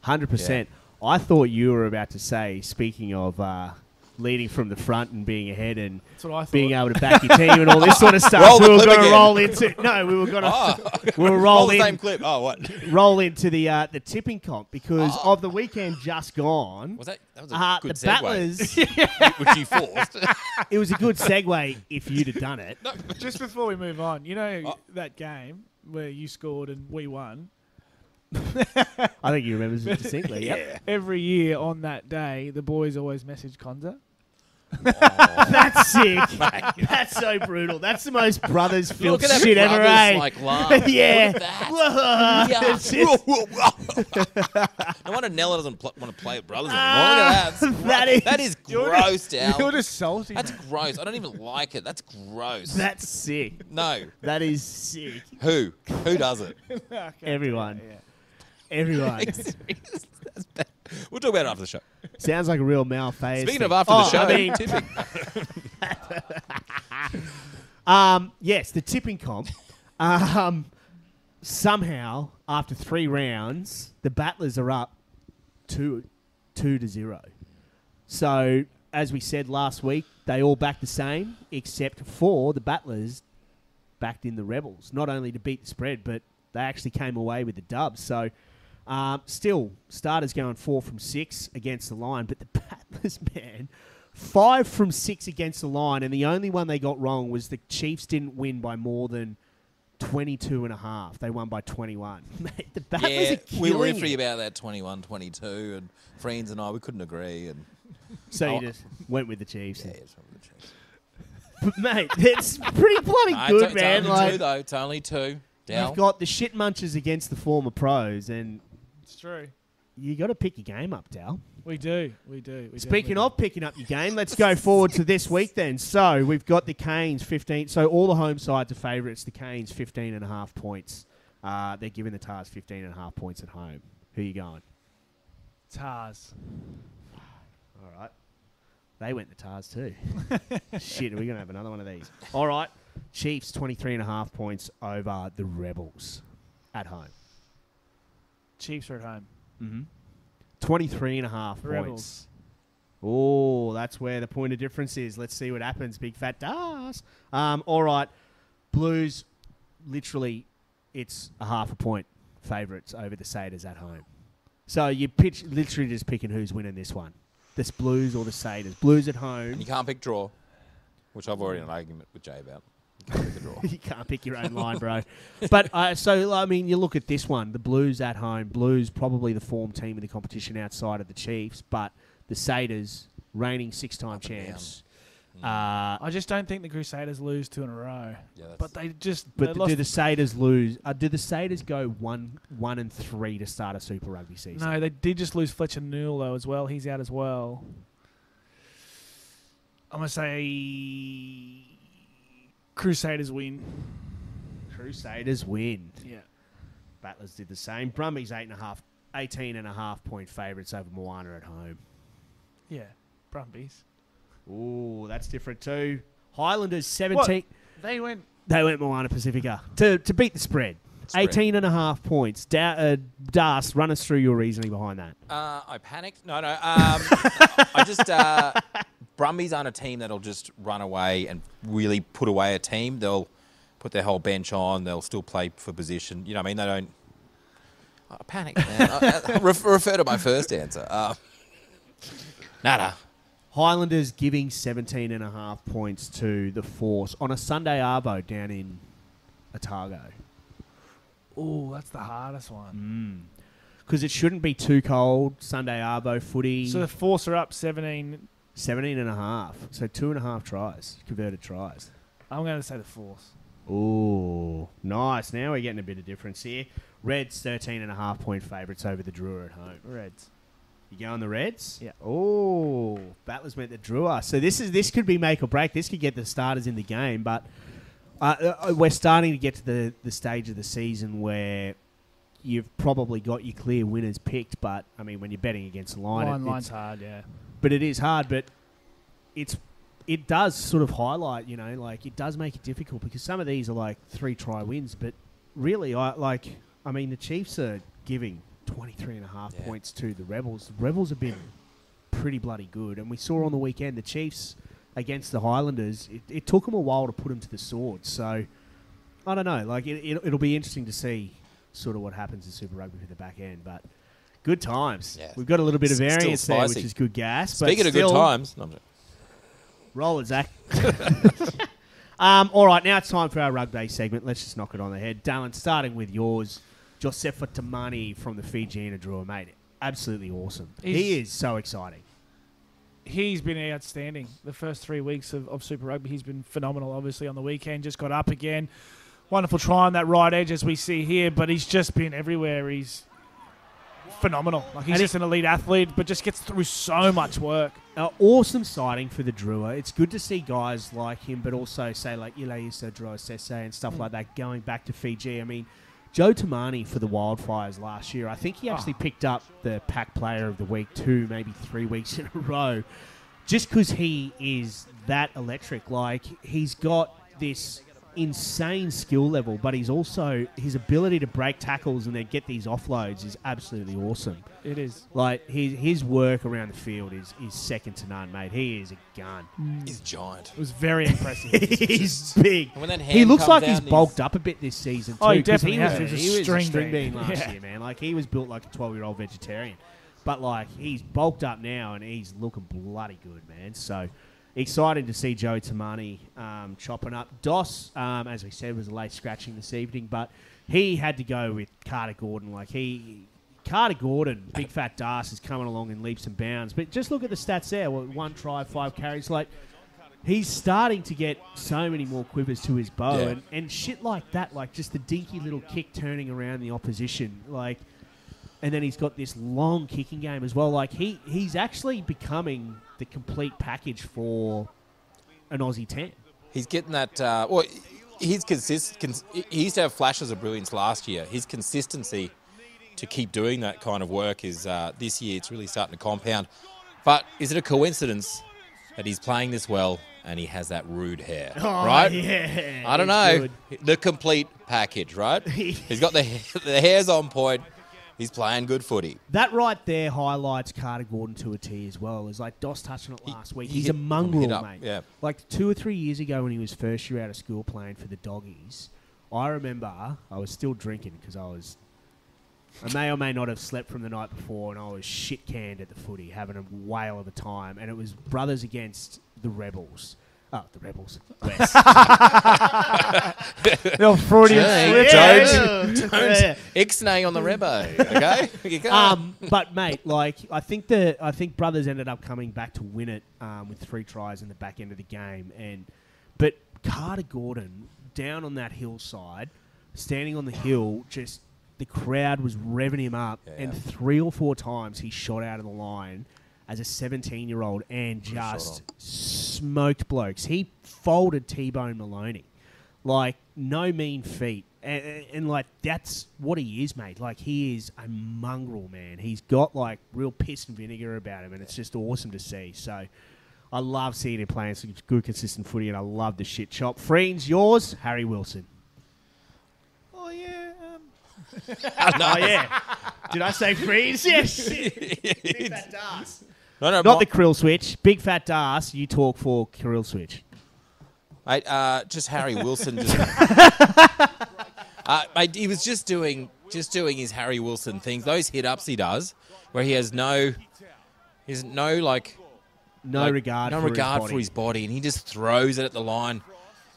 Hundred percent. I thought you were about to say, speaking of uh, leading from the front and being ahead and That's what I being able to back your team and all this sort of stuff. Roll the we were going to roll into no, we were going to Oh. we were Roll roll the in, same clip. Oh, what? roll into the uh, the tipping comp because of the weekend just gone. Was that that was a uh, good the segue, battlers, which you forced. it was a good segue if you'd have done it. Just before we move on, you know that game where you scored and we won. I think you remember it distinctly. Yep. Every year on that day, the boys always message Conza. That's sick. That's so brutal. That's the most brothers filth Look at that shit ever, brothers, eh? like, laugh. yeah. Look at that. It's just- no wonder Nella doesn't pl- want to play with brothers anymore. Look at that. That's That gro- is- that is You're gross, Dal. You're just salty. That's gross. I don't even like it. That's gross. That's sick. no. That is sick. Who? Who does it? Everyone. Everyone. That's bad. We'll talk about it after the show. Sounds like a real Mal Fayez Speaking of after Oh, the show, I mean, tipping. um, yes, the tipping comp. Um, somehow, after three rounds, the battlers are up two, two to zero. So, as we said last week, they all backed the same, except for the battlers backed in the rebels. Not only to beat the spread, but they actually came away with the dub. So, um, still, starters going four from six against the line, but the battlers, man, five from six against the line, and the only one they got wrong was the Chiefs didn't win by more than 22 and a half. They won by 21. Mate, the battlers yeah, we were iffy about that 21 22, and friends and I, we couldn't agree. And So Oh, you just went with the Chiefs. Yeah, it's of the Chiefs. But mate, it's pretty bloody No, good, it's, it's man. only like two, though. It's only two. Dal. you've got the shit munchers against the former pros, and It's true. you got to pick your game up, Dal. We do. We do. We Speaking of picking up your game, let's go forward to this week then. So we've got the Canes 15. So all the home sides are favourites. The Canes 15 and a half points. Uh, they're giving the Tahs 15 and a half points at home. Who are you going? Tahs. All right. They went the Tahs too. Shit, are we going to have another one of these? All right. Chiefs 23 and a half points over the Rebels at home. Chiefs are at home. Mm-hmm. 23 and a half points. Oh, that's where the point of difference is. Let's see what happens. Big fat das. Um, all right. Blues, literally, it's a half a point favourites over the Saders at home. So you pitch literally just picking who's winning this one. This Blues or the Saders. Blues at home. And you can't pick draw, which I've already had an argument with Jay about. You can't pick a draw. you can't pick your own line, bro. But uh, so I mean, you look at this one: the Blues at home. Blues probably the form team in the competition outside of the Chiefs, but the Saders, reigning six-time champs. Uh, I just don't think the Crusaders lose two in a row. Yeah, but they just. but they do lost the Saders lose? Uh, do the Saders go one, one and three to start a Super Rugby season? No, they did just lose Fletcher Newell though as well. He's out as well. I'm gonna say Crusaders win. Crusaders win. Yeah. Battlers did the same. Brumbies eight and a half, 18 and a half point favourites over Moana at home. Yeah, Brumbies. Ooh, that's different too. Highlanders 17. They went. They went Moana Pacifica to, to beat the spread. Spread. 18 and a half points. Da- uh, Das, run us through your reasoning behind that. Uh, I panicked. No, no. Um, I just uh, Brumbies aren't a team that'll just run away and really put away a team. They'll put their whole bench on. They'll still play for position. You know, what I mean, they don't. I panicked, man. I, I, ref- refer to my first answer. Uh, nada. Highlanders giving 17 and a half points to the Force on a Sunday Arvo down in Otago. Oh, that's the hardest one. Because it shouldn't be too cold. Sunday Arvo footy. So the Force are up 17. 17 and a half. So two and a half tries, converted tries. I'm going to say the fourth. Ooh, nice. Now we're getting a bit of difference here. Reds 13 and a half point favourites over the Drua at home. Reds. You go on the Reds? Yeah. Oh, Battlers went the Drua. So this is this could be make or break. This could get the starters in the game, but uh, uh, we're starting to get to the, the stage of the season where you've probably got your clear winners picked. But I mean, when you're betting against line, Line, it- line's it's- hard, yeah. But it is hard. But it's it does sort of highlight, you know, like it does make it difficult because some of these are like three try wins, but really, I like. I mean, the Chiefs are giving 23 and a half points to the Rebels. The Rebels have been pretty bloody good, and we saw on the weekend the Chiefs against the Highlanders. It, it took them a while to put them to the sword. So I don't know. Like it, it, it'll be interesting to see sort of what happens in Super Rugby for the back end, but. Good times. Yeah. We've got a little bit of Still variance there, which is good gas. but Speaking of good still- times, no, I'm joking. Roll it, Zach. um, all right, now it's time for our rugby segment. Let's just knock it on the head. Dallin, starting with yours, Joseva Tamani from the Fijian Drua, mate. Absolutely awesome. he He's- is so exciting. He's been outstanding the first three weeks of, of Super Rugby. He's been phenomenal, obviously, on the weekend. Just got up again. Wonderful try on that right edge, as we see here, but he's just been everywhere. He's phenomenal. Like, he's And just an elite athlete, but just gets through so much work. An awesome sighting for the Drua. It's good to see guys like him, but also say like Ilaisa Droasese and stuff Mm. like that going back to Fiji. I mean, Joe Tamani for the Wildfires last year. I think he actually Oh. picked up the PAC Player of the Week two, maybe three weeks in a row, just because he is that electric. Like he's got this insane skill level, but he's also his ability to break tackles and then get these offloads is absolutely awesome. It is. Like his his work around the field is is second to none, mate. He is a gun. He's mm. giant. It was very impressive. he's big. And when that he hand looks comes like down, he's he's- bulked up a bit this season too. Oh, he 'cause definitely was has. a- He was a he was a string string bean. bean last Yeah. year, man. Like he was built like a twelve year old vegetarian, but like he's bulked up now and he's looking bloody good, man. So. Exciting to see Joe Tamani um, chopping up. Doss, um, as we said, was a late scratching this evening, but he had to go with Carter Gordon. Like he, Carter Gordon, big fat Das, is coming along in leaps and bounds. But just look at the stats there: Well, one try, five carries. Like he's starting to get so many more quivers to his bow, Yeah. and, and shit like that. Like just the dinky little kick turning around the opposition, like. And then he's got this long kicking game as well. Like he, he's actually becoming the complete package for an Aussie ten. He's getting that. Uh, well, he's consist. Cons- he used to have flashes of brilliance last year. His consistency to keep doing that kind of work is uh, this year it's really starting to compound. But is it a coincidence that he's playing this well and he has that rude hair, Oh, right? yeah, I don't know. The complete package, right? he's got the the hair's on point. He's playing good footy. That right there highlights Carter Gordon to a T as well. As like Dos touched on it last week. he He's hit a mongrel, up, mate. yeah. Like two or three years ago when he was first year out of school playing for the Doggies, I remember I was still drinking because I was. I may or may not have slept from the night before, and I was shit canned at the footy, having a whale of a time. And it was brothers against the Rebels. Oh, the Rebels. West. Little Freudian Jay, slip. Don't, don't Yeah. ixnay on the rebo, okay? You can't. Um, but mate, like I think the I think brothers ended up coming back to win it um, with three tries in the back end of the game, and but Carter Gordon down on that hillside, standing on the hill, just the crowd was revving him up, and three or four times he shot out of the line as a 17 year old and just smoked blokes. He folded T Bone Maloney. Like, no mean feat. And, and, and, like, that's what he is, mate. Like, he is a mongrel, man. He's got, like, real piss and vinegar about him, and it's just awesome to see. So, I love seeing him playing some good, consistent footy, and I love the shit chop. Freens, yours, Harry Wilson. Oh yeah. oh, yeah. Did I say Freens? Yes. Big fat ass. No, no, Not my- the krill switch. Big fat ass. You talk for krill switch. Mate, uh, just Harry Wilson. Just, uh, mate, he was just doing just doing his Harry Wilson things. Those hit ups he does, where he has no, he has no like, No like, regard no for regard body. for his body, and he just throws it at the line.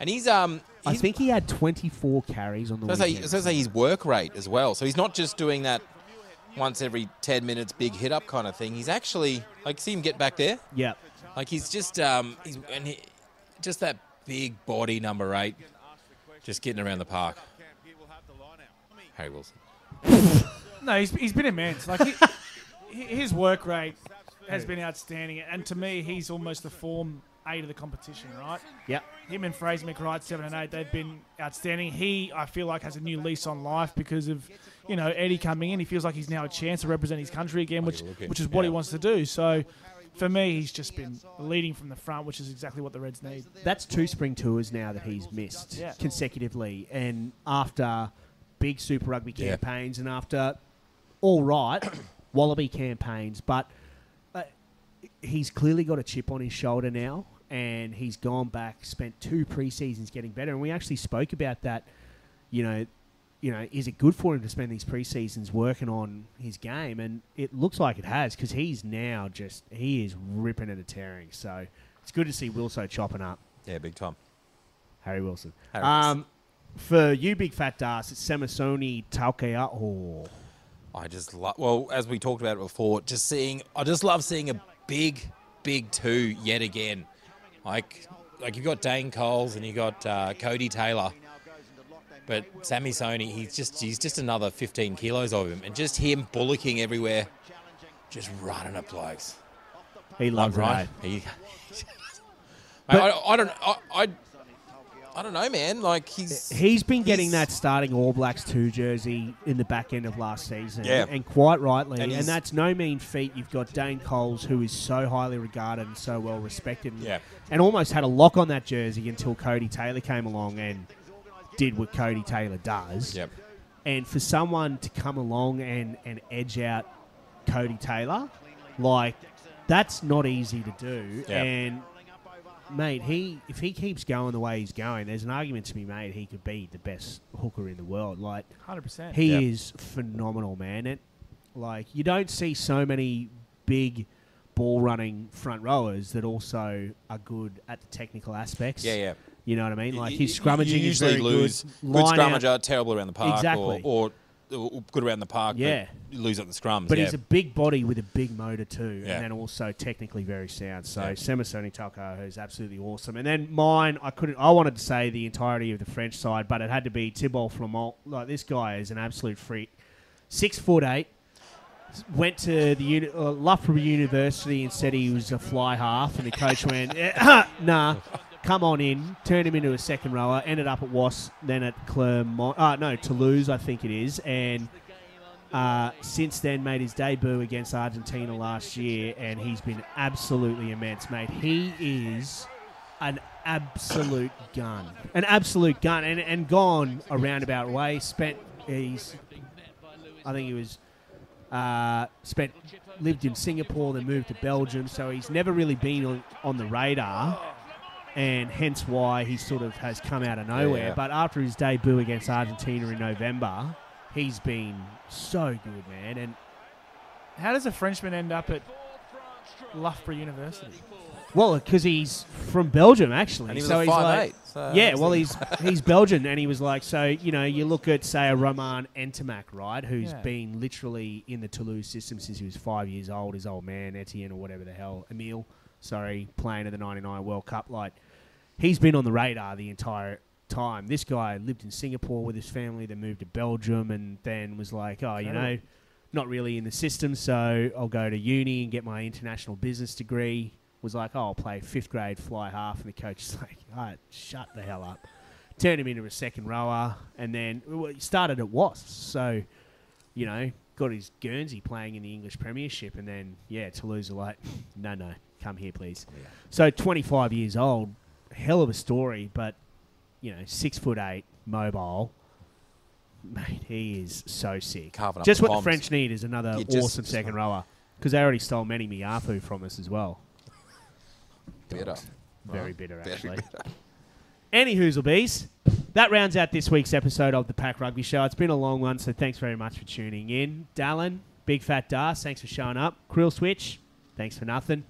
And he's um, I he's, think he had 24 carries on the so I say, weekend. so say his work rate as well. So he's not just doing that once every ten minutes, big hit up kind of thing. He's actually like see him get back there. Yep. Like he's just um, he's and he, just that big body number eight, just getting around the park. Harry Wilson. No, he's, he's been immense. Like he, his work rate has been outstanding, and to me, he's almost the form eight of the competition, right? Yeah. Him and Fraser McReight, seven and eight, they've been outstanding. He, I feel like, has a new lease on life because of, you know, Eddie coming in. He feels like he's now a chance to represent his country again, which which is what he wants to do. So, for me, he's just been leading from the front, which is exactly what the Reds need. That's two spring tours now that he's missed Yeah. consecutively, and after big Super Rugby Yeah. campaigns, and after all right Wallaby campaigns, but uh, he's clearly got a chip on his shoulder now, and he's gone back, spent two pre seasons getting better, and we actually spoke about that. You know, you know, is it good for him to spend these preseasons working on his game? And it looks like it has because he's now just he is ripping and tearing. So it's good to see Wilso chopping up. Yeah, big time. Harry Wilson. Harry um, for you, big fat ass, it's Samisoni Taukei'aho. I just love. Well, as we talked about before, just seeing. I just love seeing a big, big two yet again. Like, like you've got Dane Coles and you have got uh, Codie Taylor, but Sammy Sony, he's just he's just another 15 kilos of him, and just him bullocking everywhere, just running at blokes. He loves like, it, right? eh? He, But- I, I don't. I, I, I don't know, man. Like he's He's been getting he's- that starting All Blacks 2 jersey in the back end of last season. Yeah. And quite rightly. And And, that's no mean feat. You've got Dane Coles, who is so highly regarded and so well respected. And, Yeah. and almost had a lock on that jersey until Codie Taylor came along and did what Codie Taylor does. Yep. And for someone to come along and, and edge out Codie Taylor, like, that's not easy to do. Yeah. And mate, he if he keeps going the way he's going, there's an argument to be made he could be the best hooker in the world. Like, 100%. he Yep. is phenomenal, man. And like, you don't see so many big ball running front rowers that also are good at the technical aspects. Yeah, yeah. You know what I mean? Like You- his you scrummaging usually is very lose. good. Good Line out- scrummager, terrible around the park, Exactly. or, or, or good around the park. but Yeah. you lose at the scrums. But yeah. he's a big body with a big motor too, Yeah. and then also technically very sound. So Yeah. Samisoni Taukei'aho is absolutely awesome. And then mine, I couldn't. I wanted to say the entirety of the French side, but it had to be Thibaud Flament. Like this guy is an absolute freak. Six foot eight. Went to the uni- uh, Loughborough University and said he was a fly half, and the coach went, "Eh, "Nah, come on in." Turned him into a second rower. Ended up at Was, then at Clermont. Uh, no, Toulouse, I think it is, and uh, since then made his debut against Argentina last year, and he's been absolutely immense, mate. He is an absolute gun, an absolute gun, and and gone a roundabout way. Spent he's, I think he was, uh, spent lived in Singapore, then moved to Belgium, so he's never really been on, on the radar. And hence why he sort of has come out of nowhere. Yeah. But after his debut against Argentina in November, he's been so good, man. And How does a Frenchman end up at Loughborough University? Well, because he's from Belgium, actually. And he was so a he's like, 5'8", so yeah. Well, he's he's Belgian, and he was like, so you know, you look at say a Romain Ntamack, right, who's Yeah. been literally in the Toulouse system since he was five years old. His old man Etienne or whatever the hell, Emile, sorry, playing at the '99 World Cup. Like, he's been on the radar the entire time. This guy lived in Singapore with his family, then moved to Belgium, and then was like, oh, you know, not really in the system, so I'll go to uni and get my international business degree. Was like, oh, I'll play fifth grade fly half, and the coach is like, all right, shut the hell up. Turned him into a second rower, and then well, he started at Wasps, so you know, got his Guernsey playing in the English Premiership, and then yeah, Toulouse are like, no, no, come here, please. So 25 years old, hell of a story, but you know, six foot eight, mobile. Mate, he is so sick. Carving up just what bombs. the French need is another You just- awesome second rower because they already stole Manny Meafou from us as well. Bitter. Very bitter, very actually. Any Hoozlebees, that rounds out this week's episode of the PAC Rugby Show. It's been a long one, so thanks very much for tuning in. Dallin, Big Fat Das, thanks for showing up. Krill Switch, thanks for nothing.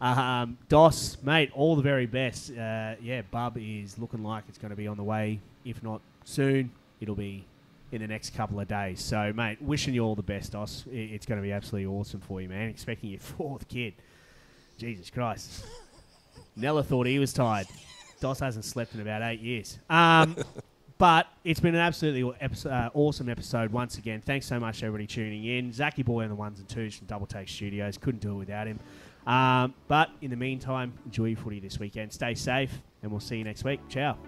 Um, Dos, mate, all the very best. Uh, yeah, Bub is looking like it's going to be on the way. If not soon, it'll be in the next couple of days. So, mate, wishing you all the best, Dos. It's going to be absolutely awesome for you, man. Expecting your fourth kid. Jesus Christ. Nella thought he was tired. Dos hasn't slept in about eight years. Um, but it's been an absolutely uh, awesome episode once again. Thanks so much, everybody, tuning in. Zachy Boy on the ones and twos from Double Take Studios. Couldn't do it without him. Um, but in the meantime, enjoy your footy this weekend. Stay safe, and we'll see you next week. Ciao.